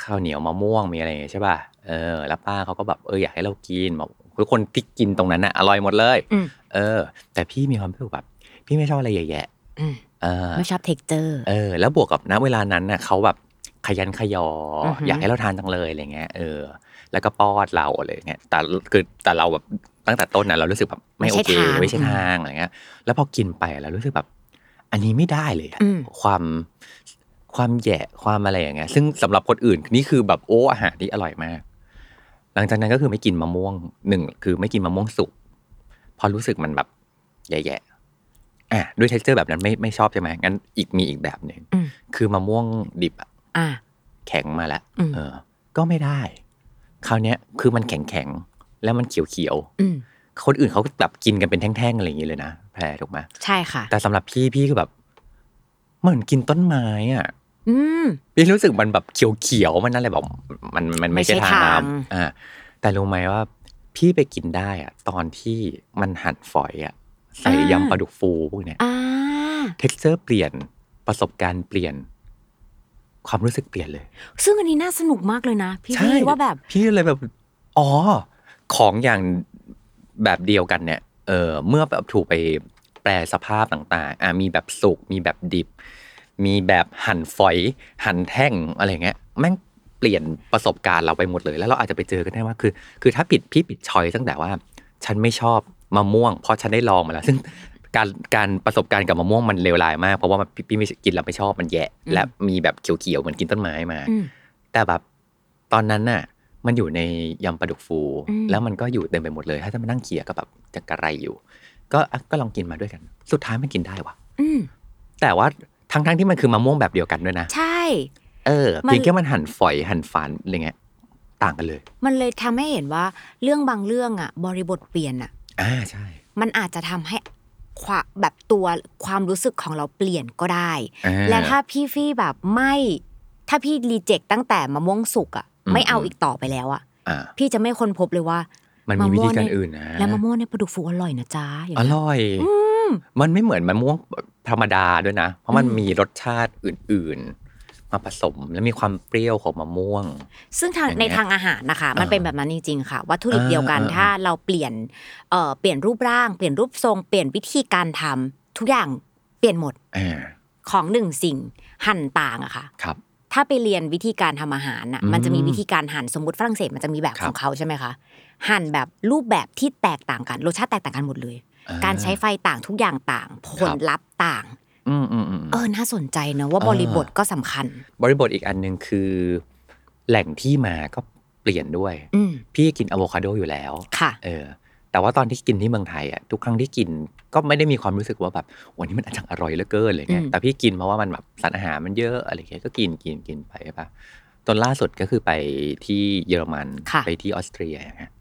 [SPEAKER 2] ข้าวเหนียวมะม่วงมีอะไรอย่างเงี้ยใช่ป่ะเออแล้วป้าเขาก็แบบเอออยากให้เรากินบอกทุกคนที่กินตรงนั้นอะอร่อยหมดเลย
[SPEAKER 3] อืม
[SPEAKER 2] เออ แต่พี่มีความรู้สึกแบบ พี่ไม่ชอบอะไรแย่
[SPEAKER 3] อืม
[SPEAKER 2] ๆเออ
[SPEAKER 3] ไม่ชอบ texture เอ
[SPEAKER 2] อ แล้วบวกกับณเวลานั้นน่ะเขาแบบขยันขยออ
[SPEAKER 3] อหือ
[SPEAKER 2] อยากให้เราทานจังเลยอะไรเงี้ยเออ แล้วก็ป้อนเราอะไรเงี้ยแต่คือแต่เราแบบตั้งแต่ต้นน่ะเรารู้สึกแบบไม่โอเคไม่ใช่ทางอะไรเงี้ยแล้วพอกินไปเรารู้สึกแบบ อันนี้ไม่ได้เลยอะ
[SPEAKER 3] อืม
[SPEAKER 2] ความความแย่ความอะไรอย่างเงี้ยซึ่งสำหรับคนอื่นนี่คือแบบโอ้อาหารที่อร่อยมาก หลังจากนั้นก็คือไม่กินมะม่วงหนึ่งคือไม่กินมะม่วงสุกเพราะรู้สึกมันแบบแย่ๆอะด้วย texture แบบนั้นไม่ไม่ชอบใช่ไหมงั้นอีกมีอีกแบบหนึ่ง
[SPEAKER 3] อืม
[SPEAKER 2] คือมะม่วงดิบอะ
[SPEAKER 3] อ่า
[SPEAKER 2] แข็งมาแล้ว
[SPEAKER 3] อืม
[SPEAKER 2] เออ ก็ไม่ได้ คราวเนี้ยคือมันแข็งแข็งๆแล้วมันเขียวเขียวๆ
[SPEAKER 3] อืม
[SPEAKER 2] คนอื่นเขาแบบกินกันเป็นแท่งๆอะไรอย่างนี้เลยนะแพรถูกไหม
[SPEAKER 3] ใช่ค่ะ
[SPEAKER 2] แต่สำหรับพี่พี่คือแบบเหมือนกินต้นไม้อะ
[SPEAKER 3] อืม
[SPEAKER 2] พี่รู้สึกมันแบบเขียวๆมันอะไรแบบมันมันไม่ใช่
[SPEAKER 3] ไม่ใช่
[SPEAKER 2] ทาง
[SPEAKER 3] ทาง
[SPEAKER 2] น้ำอ่าแต่รู้ไหมว่า พี่ไปกินได้อะ ตอนที่มันหั่นฝอยอะใส่ยำปลาดุกฟูพวกเนี้ย
[SPEAKER 3] อ่า
[SPEAKER 2] เท็กเจอร์เปลี่ยนประสบการณ์เปลี่ยน ความรู้สึกเปลี่ยนเลย
[SPEAKER 3] ซึ่งอันนี้น่าสนุกมากเลยนะ พี่พี่ว่าแบบ
[SPEAKER 2] พี่เลยแบบ อ๋อ ของอย่าง แบบเดียวกันเนี่ยเออเมื่อแบบถูกไปแปลสภาพต่างๆอะมีแบบสุกมีแบบดิบ มีแบบหั่นฝอย หั่นแท่งอะไรเงี้ยแม่งเปลี่ยนประสบการณ์เราไปหมดเลย แล้วเราอาจจะไปเจอกันได้ว่าคือ คือถ้าปิดพี่ปิดชอยตั้งแต่ว่า ฉันไม่ชอบมะม่วง เพราะฉันได้ลองมาแล้ว ซึ่งการการประสบการณ์กับมะม่วงมันเลวร้ายมาก เพราะว่ามันพี่พี่ไม่กินแล้วไม่ชอบมันแย่และมีแบบเขียวๆเหมือนกินต้นไม้มา
[SPEAKER 3] อืม
[SPEAKER 2] แต่แบบตอนนั้นน่ะ มันอยู่ในยำปลาดุกฟู
[SPEAKER 3] อืม
[SPEAKER 2] แล้วมันก็อยู่เต็มไปหมดเลย ถ้าจะมานั่งเขี่ยก็แบบจะกระไรอยู่ ก็อะก็ลองกินมาด้วยกัน สุดท้ายมันกินได้ว่ะ
[SPEAKER 3] อืม
[SPEAKER 2] แต่ว่าทั้งทั้งๆที่มันคือมะม่วงแบบเดียวกันด้วยนะ
[SPEAKER 3] ใช่
[SPEAKER 2] เออ
[SPEAKER 3] มัน
[SPEAKER 2] เพียงแค่มันหั่นฝอยหั่นฝานอะไรเงี้ยต่างกันเลย
[SPEAKER 3] มันเลยทำให้เห็นว่าเรื่องบางเรื่องอะ บริบทเปลี่ยนอะ
[SPEAKER 2] อ่าใช่
[SPEAKER 3] มันอาจจะทำให้ความแบบตัวความรู้สึกของเราเปลี่ยนก็ได้
[SPEAKER 2] อ่
[SPEAKER 3] และถ้าพี่ฟี่แบบไม่ ถ้าพี่รีเจ็คตั้งแต่มะม่วงสุกอะ
[SPEAKER 2] อืม
[SPEAKER 3] ไม่เอาอีกต่อไปแล้วอะ
[SPEAKER 2] อ่า
[SPEAKER 3] พี่จะไม่ค้นพบเลยว่า
[SPEAKER 2] มันมีวิธีการ
[SPEAKER 3] มะม่วงใน
[SPEAKER 2] อื่นนะ
[SPEAKER 3] แล้วมะม่วงในปลาดุกฟูอร่อยนะจ๊ะอย่าง
[SPEAKER 2] อ
[SPEAKER 3] เงี้ย
[SPEAKER 2] ร่อยมันไม่เหมือนมะม่วงธรรมดาด้วยนะ เพราะมัน
[SPEAKER 3] อืม
[SPEAKER 2] มีรสชาติอื่นๆมมาผสมแล้วมีความเปรี้ยวของมะม่วง
[SPEAKER 3] ซึ่งทาง
[SPEAKER 2] อย่างเงี้
[SPEAKER 3] ใน
[SPEAKER 2] ย
[SPEAKER 3] ทางอาหารนะคะ มัน
[SPEAKER 2] อ่า
[SPEAKER 3] เป็นแบบนั้นจริง ๆ ค่ะ วัตถุดิบ
[SPEAKER 2] อ่า
[SPEAKER 3] เดียวกัน
[SPEAKER 2] อ่า
[SPEAKER 3] ถ้าเราเปลี่ยนเอ่อเปลี่ยนรูปร่างเปลี่ยนรูปทรงเปลี่ยนวิธีการทำทุกอย่างเปลี่ยนหมด
[SPEAKER 2] อ่า
[SPEAKER 3] ของหนึ่งสิ่งหั่นต่างอะค่ะ
[SPEAKER 2] ครับ
[SPEAKER 3] ถ้าไปเรียนวิธีการทำอาหารน่ะ
[SPEAKER 2] อืม
[SPEAKER 3] มันจะมีวิธีการหั่นสมมติฝรั่งเศสมันจะมีแบบ
[SPEAKER 2] ครั
[SPEAKER 3] ข
[SPEAKER 2] บ
[SPEAKER 3] องเขาใช่ไหมคะหั่นแบบรูปแบบที่แตกต่างกันรสชาติแตกต่างกันหมดเลย
[SPEAKER 2] อ่า
[SPEAKER 3] การใช้ไฟต่างทุกอย่างต่าง ผลลัพธ์ต่าง
[SPEAKER 2] อืมอืมอืม
[SPEAKER 3] เออน่าสนใจเนอะว่า
[SPEAKER 2] อ่า
[SPEAKER 3] บริบทก็สำคัญ
[SPEAKER 2] บริบทอีกอันหนึ่งคือ แหล่งที่มาก็เปลี่ยนด้วย
[SPEAKER 3] อืม
[SPEAKER 2] พี่กินอะโวคาโดอยู่แล้ว
[SPEAKER 3] ค่ะ
[SPEAKER 2] เออ แต่ว่าตอนที่กินที่เมืองไทยอะทุกครั้งที่กินก็ไม่ได้มีความรู้สึกว่าแบบวันนี้มันอาจจะอร่อยเหลือเกินอะไรเงี้ย
[SPEAKER 3] อืม
[SPEAKER 2] แต่พี่กินเพราะว่ามันแบบสารอาหารมันเยอะอะไรเงี้ยก็กินกินกินไปใช่ปะตอนล่าสุดก็คือไปที่เยอรมัน
[SPEAKER 3] ค่ะ
[SPEAKER 2] ไปที่ออสเตรียอย่างเงี้ย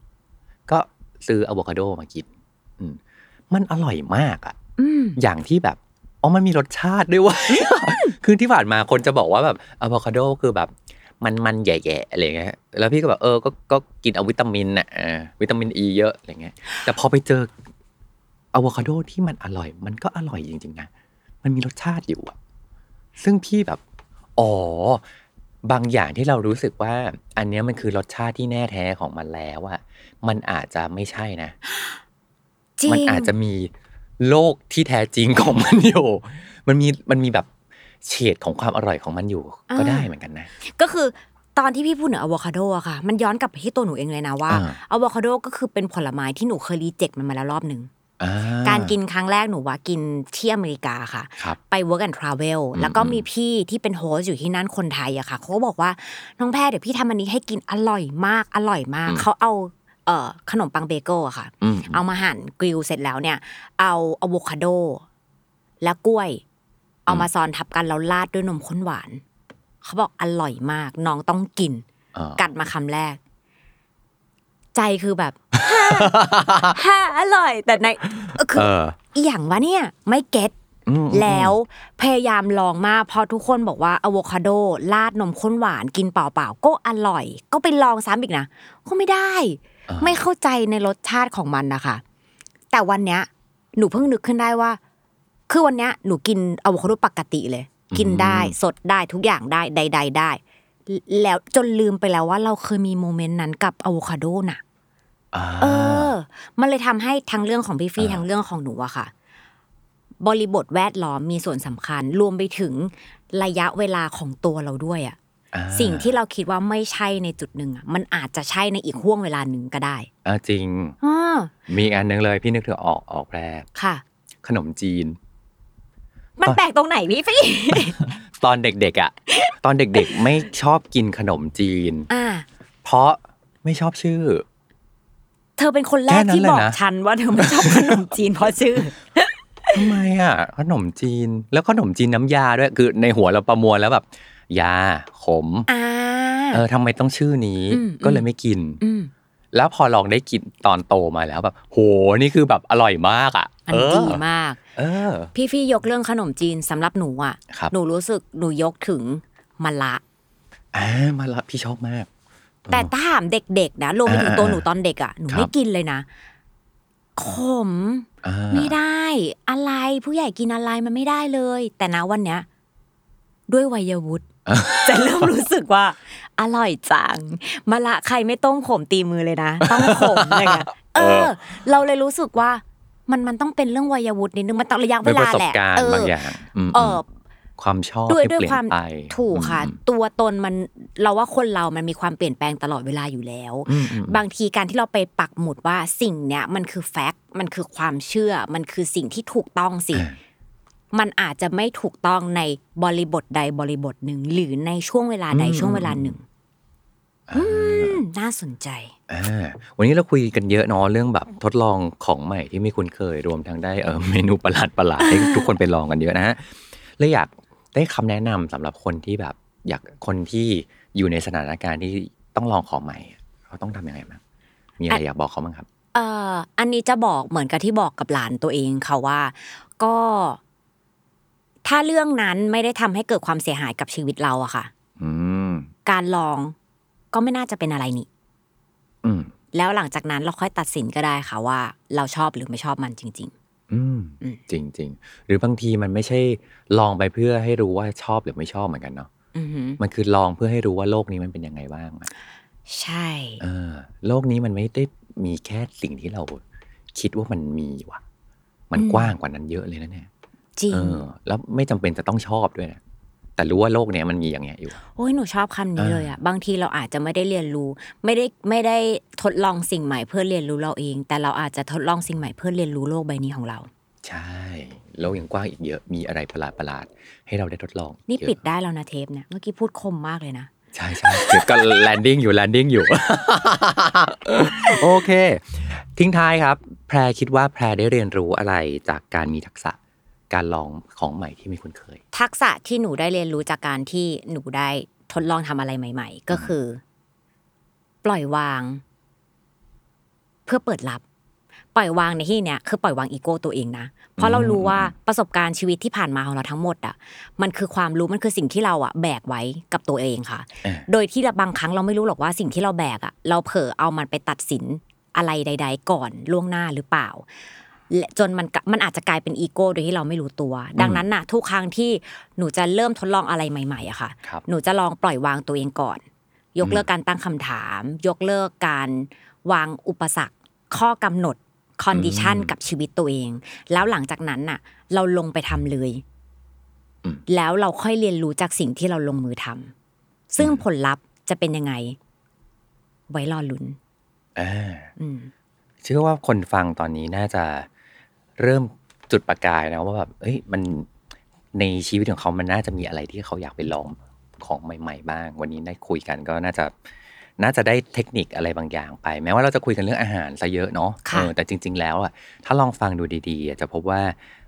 [SPEAKER 2] ก็ซื้ออะโวคาโดมากิน อืมมันอร่อยมากอะ
[SPEAKER 3] อืม
[SPEAKER 2] อย่างที่แบบอ๋อมันมีรสชาติด้วยเว่าคือที่ผ่านมาคนจะบอกว่าแบบอะโวคาโดคือแบบ มันมันแย่ๆอะไรเงี้ยแล้วพี่ก็แบบเออก็ก็กินเอาวิตามินน่ะเออวิตามินอีเยอะอะไรเงี้ย แต่พอไปเจออะโวคาโดที่มันอร่อย มันก็อร่อยจริงๆนะมันมีรสชาติอยู่อะซึ่งพี่แบบอ๋อบางอย่างที่เรารู้สึกว่า อันเนี้ยมันคือรสชาติที่แน่แท้ของมันแล้วอะมันอาจจะไม่ใช่นะ
[SPEAKER 3] จริง
[SPEAKER 2] มันอาจจะมีโลกที่แท้จริงของมันอยู่ มันมีมันมีแบบ เฉดของความอร่อยของมันอยู่ ก็
[SPEAKER 3] อ่า
[SPEAKER 2] ได้เหมือนกันนะ
[SPEAKER 3] ก็คือตอนที่พี่พูดถึงอะโวคาโดอะค่ะ มันย้อนกลับไปที่ตัวหนูเองเลยนะว่า
[SPEAKER 2] อ่า
[SPEAKER 3] อะโวคาโดก็คือเป็นผลไม้ที่หนูเคย reject มันมาแล้วรอบหนึ่ง
[SPEAKER 2] อ่
[SPEAKER 3] การกินครั้งแรกหนูว่ากินที่อเมริกาค่ะ
[SPEAKER 2] ครับ
[SPEAKER 3] ไป work and travel
[SPEAKER 2] อืม
[SPEAKER 3] แล้วก็มีพี่ที่เป็น host อยู่ที่นั่นคนไทยอะค่ะเขาก็บอกว่าน้องแพรเดี๋ยวพี่ทำอันนี้ให้กินอร่อยมากอร่อยมากเขาเอาเอ่อขนมปังเบเกิลอะค่ะ
[SPEAKER 2] อืม
[SPEAKER 3] เอามาหั่น grill เสร็จแล้วเนี่ย เอาอะโวคาโด และกล้วย เอามาซอนทับกันแล้วราดด้วยนมข้นหวาน เขาบอกอร่อยมาก น้องต้องกิน
[SPEAKER 2] อ่า
[SPEAKER 3] กัดมาคำแรก ใจคือแบบฮ่าอร่อย แต่ในเออคือ
[SPEAKER 2] เออ
[SPEAKER 3] อหย่างวะเนี่ย ไม่เก็ต
[SPEAKER 2] อืม
[SPEAKER 3] แล้วพยายามลองมากเพอทุกคนบอกว่าอะโวคาโดราดนมข้นหวานกินเปล่าๆก็อร่อย ก็ไปลองซ้ำอีกนะก็ไม่ได้
[SPEAKER 2] อ่า
[SPEAKER 3] ไม่เข้าใจในรสชาติของมันนะคะแต่วันเนี้ยหนูเพิ่งนึกขึ้นได้ว่า คือวันเนี้ยหนูกินอะโวคาโดปกติเลย กินได้สดได้ทุกอย่างได้ใด ๆ ได้ แล้วจนลืมไปแล้วว่าเราเคยมีโมเมนต์นั้นกับอะโวคาโดน่ะ
[SPEAKER 2] อ่า
[SPEAKER 3] เออ มันเลยทำให้ทั้งเรื่องของพี่ฟี่
[SPEAKER 2] อ่า
[SPEAKER 3] ทั้งเรื่องของหนูอะค่ะ บริบทแวดล้อมมีส่วนสำคัญ รวมไปถึงระยะเวลาของตัวเราด้วยอะ
[SPEAKER 2] อ่า
[SPEAKER 3] สิ่งที่เราคิดว่าไม่ใช่ในจุดหนึ่งอะมันอาจจะใช่ในอีกห่วงเวลาหนึ่งก็ได้
[SPEAKER 2] อ่าจริง
[SPEAKER 3] อ่า
[SPEAKER 2] มีอีกอันหนึงเลยพี่นึกถึงออกออกแปร
[SPEAKER 3] ค่ะ
[SPEAKER 2] ขนมจีน
[SPEAKER 3] มันแปลกตรงไหนพี่ฟี่
[SPEAKER 2] ตอนเด็กๆอะ ตอนเด็กๆไม่ชอบกินขนมจีน
[SPEAKER 3] อ่า
[SPEAKER 2] เพราะไม่ชอบชื่อ
[SPEAKER 3] เธอเป็นคนแร
[SPEAKER 2] แค่
[SPEAKER 3] ก
[SPEAKER 2] นั้น
[SPEAKER 3] ที่
[SPEAKER 2] เลย
[SPEAKER 3] บอก
[SPEAKER 2] นะ
[SPEAKER 3] ฉันว่าเธอไม่ชอบขนมจีนเพราะชื่อ
[SPEAKER 2] ทำไมอะ ขนมจีนแล้วขนมจีนน้ำยาด้วยคือในหัวเราประมวลแล้วแบบ ยาขม
[SPEAKER 3] อ่า
[SPEAKER 2] เออทำไมต้องชื่อนี้
[SPEAKER 3] อืม
[SPEAKER 2] ก็เลยไม่กิน
[SPEAKER 3] อืม
[SPEAKER 2] แล้วพอลองได้กินตอนโตมาแล้วแบบโหนี่คือแบบอร่อยมากอะ
[SPEAKER 3] มัน
[SPEAKER 2] เออ
[SPEAKER 3] ดีมาก
[SPEAKER 2] เออ
[SPEAKER 3] พี่ฟี่ยกเรื่องขนมจีนสำหรับหนูอะ
[SPEAKER 2] ครับ
[SPEAKER 3] หนูรู้สึกหนูยกถึงมะละ
[SPEAKER 2] อ่ามาละพี่ชอบมาก
[SPEAKER 3] แต่ถ้าถามเด็กๆนะรวมไปถึงตัวหนูตอนเด็กอะหนู
[SPEAKER 2] ครับ
[SPEAKER 3] ไม่กินเลยนะขม
[SPEAKER 2] อ่า
[SPEAKER 3] ไม่ได้อะไรผู้ใหญ่กินอะไรมันไม่ได้เลย แต่นะวันเนี้ย ด้วยวัยวุฒิ จะเริ่มรู้สึกว่า อร่อยจังมะละใครไม่ต้มขมตีมือเลยนะ ต้องขมอะไรเงี้ยเออ เราเลยรู้สึกว่า มันมันต้องเป็นเรื่องวัยวุฒินิดนึงมันต้องระยะเว
[SPEAKER 2] ด้วยป
[SPEAKER 3] ลา
[SPEAKER 2] ระสบ
[SPEAKER 3] แหละ
[SPEAKER 2] การ
[SPEAKER 3] เอ
[SPEAKER 2] ณ์
[SPEAKER 3] อ
[SPEAKER 2] บางอย่างม
[SPEAKER 3] เออ
[SPEAKER 2] ความชอบ
[SPEAKER 3] ด้วย
[SPEAKER 2] ที่
[SPEAKER 3] ด้วย
[SPEAKER 2] เปลี่ย
[SPEAKER 3] ความ
[SPEAKER 2] นไป
[SPEAKER 3] ถูกค่ะ
[SPEAKER 2] อืม
[SPEAKER 3] ตัวตนมันเราว่าคนเรามันมีความเปลี่ยนแปลงตลอดเวลาอยู่แล้ว
[SPEAKER 2] อืมอืม
[SPEAKER 3] บางทีการที่เราไปปักหมุดว่าสิ่งเนี้ยมันคือแฟกต์มันคือความเชื่อ มันคือสิ่งที่ถูกต้องสิ
[SPEAKER 2] อ่า
[SPEAKER 3] มันอาจจะไม่ถูกต้องในบริบทใดบริบทหนึ่ง หรือในช่วงเวลาใดช่วงเวลาหนึ่งอืมน่าสนใจ
[SPEAKER 2] อ่าวันนี้เราคุยกันเยอะเนาะเรื่องแบบทดลองของใหม่ที่ไม่คุ้นเคยรวมทั้งได้เออเมนูประหลาดประหลาดๆให้ทุกคนไปลองกันเยอะนะฮะเลยอยากได้คำแนะนำสำหรับคนที่แบบ อยากคนที่อยู่ในสถานการณ์ที่ต้องลองของใหม่เขาต้องทำยังไงบ้างมีอะไรอยากบอกเขาบ้างครับ
[SPEAKER 3] เอ่ออันนี้จะบอกเหมือนกับที่บอกกับหลานตัวเองค่ะว่า ก็ ถ้าเรื่องนั้นไม่ได้ทำให้เกิดความเสียหายกับชีวิตเราอะค่ะ
[SPEAKER 2] อืม
[SPEAKER 3] การลองก็ไม่น่าจะเป็นอะไรนี่
[SPEAKER 2] อืม
[SPEAKER 3] แล้วหลังจากนั้นเราค่อยตัดสินก็ได้ค่ะว่า เราชอบหรือไม่ชอบมันจริง
[SPEAKER 2] อืม
[SPEAKER 3] อืม
[SPEAKER 2] จริงจริงๆหรือบางทีมันไม่ใช่ลองไปเพื่อให้รู้ว่าชอบหรือไม่ชอบเหมือนกันเนาะ
[SPEAKER 3] อือหือ
[SPEAKER 2] มันคือลองเพื่อให้รู้ว่าโลกนี้มันเป็นยังไงบ้างอะ
[SPEAKER 3] ใช่
[SPEAKER 2] เออโลกนี้มันไม่ได้มีแค่สิ่งที่เราคิดว่ามันมีว่ะ มันกว้างกว่านั้นเยอะเลยนะเนี่ย
[SPEAKER 3] จริง
[SPEAKER 2] เออ แล้วไม่จำเป็นจะต้องชอบด้วยนะแต่รู้ว่าโลกเนี้ยมันมีอย่างเงี้ยอยู่
[SPEAKER 3] โอ้ยหนูชอบคำนี้
[SPEAKER 2] อ่า
[SPEAKER 3] เลยอะบางทีเราอาจจะไม่ได้เรียนรู้ ไม่ได้ไม่ได้ทดลองสิ่งใหม่เพื่อเรียนรู้เราเอง แต่เราอาจจะทดลองสิ่งใหม่เพื่อเรียนรู้โลกใบนี้ของเรา
[SPEAKER 2] ใช่โลกยังกว้างอีกเยอะมีอะไรประหลาดประหลาดๆให้เราได้ทดลอง
[SPEAKER 3] นี่
[SPEAKER 2] เยอะ
[SPEAKER 3] ปิดได้แล้วนะเทปเนี่ยเมื่อกี้พูดคมมากเลยนะ
[SPEAKER 2] ใช่ใช่เดี๋ยวก็ landing อยู่ landing อยู่ โอเค ทิ้งท้ายครับ แพรคิดว่าแพรได้เรียนรู้อะไรจากการมีทักษะ การลองของใหม่ที่ไม่คุ้นเคย
[SPEAKER 3] ทักษะที่หนูได้เรียนรู้จากการที่หนูได้ทดลองทำอะไรใหม่ ๆ ก็คือ ปล่อยวาง เพื่อเปิดรับ ปล่อยวางในที่เนี้ยคือปล่อยวางอีโก้ตัวเองนะเพราะเรารู้ว่าประสบการณ์ชีวิตที่ผ่านมาของเราทั้งหมดอะมันคือความรู้มันคือสิ่งที่เราอะแบกไว้กับตัวเองค่ะ
[SPEAKER 2] เออ
[SPEAKER 3] โดยที่บางครั้งเราไม่รู้หรอกว่าสิ่งที่เราแบกอะเราเผลอเอามันไปตัดสินอะไรใด ๆ ก่อนล่วงหน้าหรือเปล่าและ จนมันกะมันอาจจะกลายเป็นอีโก้โดยที่เราไม่รู้ตัว ดังนั้นน่ะ ทุกครั้งที่หนูจะเริ่มทดลองอะไรใหม่ๆอะค่ะ
[SPEAKER 2] ครับ
[SPEAKER 3] หนูจะลองปล่อยวางตัวเองก่อน ยกเลิกการตั้งคำถาม ยกเลิกการวางอุปสรรค ข้อกำหนด condition อื
[SPEAKER 2] ม
[SPEAKER 3] กับชีวิตตัวเอง แล้วหลังจากนั้นน่ะ เราลงไปทำเลย
[SPEAKER 2] อืม
[SPEAKER 3] แล้วเราค่อยเรียนรู้จากสิ่งที่เราลงมือทำซึ่งผลลัพธ์จะเป็นยังไง ไว้รอลุ้น
[SPEAKER 2] อ่า
[SPEAKER 3] อืม
[SPEAKER 2] เชื่อว่าคนฟังตอนนี้น่าจะ เริ่มจุดประกายนะว่าแบบเอ้ยมันในชีวิตของเขามันน่าจะมีอะไรที่เขาอยากไปลองของใหม่ ๆ บ้าง วันนี้ได้คุยกันก็น่าจะน่าจะได้เทคนิคอะไรบางอย่างไป แม้ว่าเราจะคุยกันเรื่องอาหารซะเยอะเนาะ
[SPEAKER 3] ค่ะ
[SPEAKER 2] เออแต่จริง ๆ แล้วอะถ้าลองฟังดูดีๆอะจะพบว่า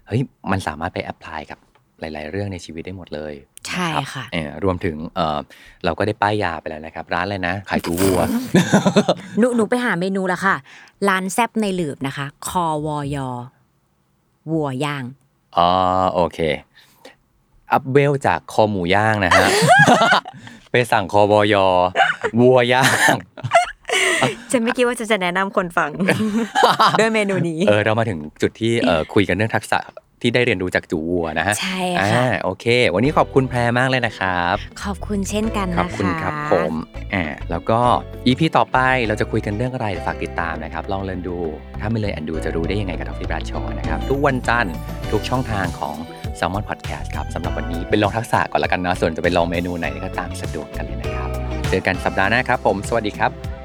[SPEAKER 2] เฮ้ยมันสามารถไป apply กับหลาย ๆ เรื่องในชีวิตได้หมดเลย
[SPEAKER 3] ใช่
[SPEAKER 2] นะครับ
[SPEAKER 3] ค่ะ
[SPEAKER 2] เออรวมถึงเออเราก็ได้ป้ายยาไปแล้วนะครับ ร้านอะไรนะขายจูวัว
[SPEAKER 3] หนูหนูไปหาเมนูแล้วค่ะ ร้านแซบในหลืบนะคะ คอวอยอ วัวย่าง
[SPEAKER 2] อ๋อโอเค up level จากคอหมูย่างนะฮะ ไปสั่งคอบอยอวัวย่าง
[SPEAKER 3] ฉันไม่คิดว่าจะจะแนะนำคนฟัง ด้วยเมนูนี้
[SPEAKER 2] เออเรามาถึงจุดที่เออคุยกันเรื่องทักษะ ที่ได้เรียนรู้จากจูวัวนะฮะ
[SPEAKER 3] ใช่
[SPEAKER 2] อ่า
[SPEAKER 3] ค่ะ
[SPEAKER 2] โอเค วันนี้ขอบคุณแพรมากเลยนะครับ
[SPEAKER 3] ขอบคุณเช่นกัน
[SPEAKER 2] ขอบ
[SPEAKER 3] นะคะ
[SPEAKER 2] คุณครับผมอ่าแล้วก็อีพีต่อไปเราจะคุยกันเรื่องอะไรฝากติดตามนะครับ ลองเรียนดู ถ้าไม่เลยอันดูจะรู้ได้ยังไงกับทอฟฟี่บราชอนะครับ ทุกวันจันทร์ทุกช่องทางของ s ซ l m o n Podcast ครับสำหรับวันนี้เป็นลองทักษะก่อนละกันนะส่วนจะไปลองเมนูไหนก็ตามสะดวกกันเลยนะครับ เจอกันสัปดาห์หน้าครับผม สวัสดีครับ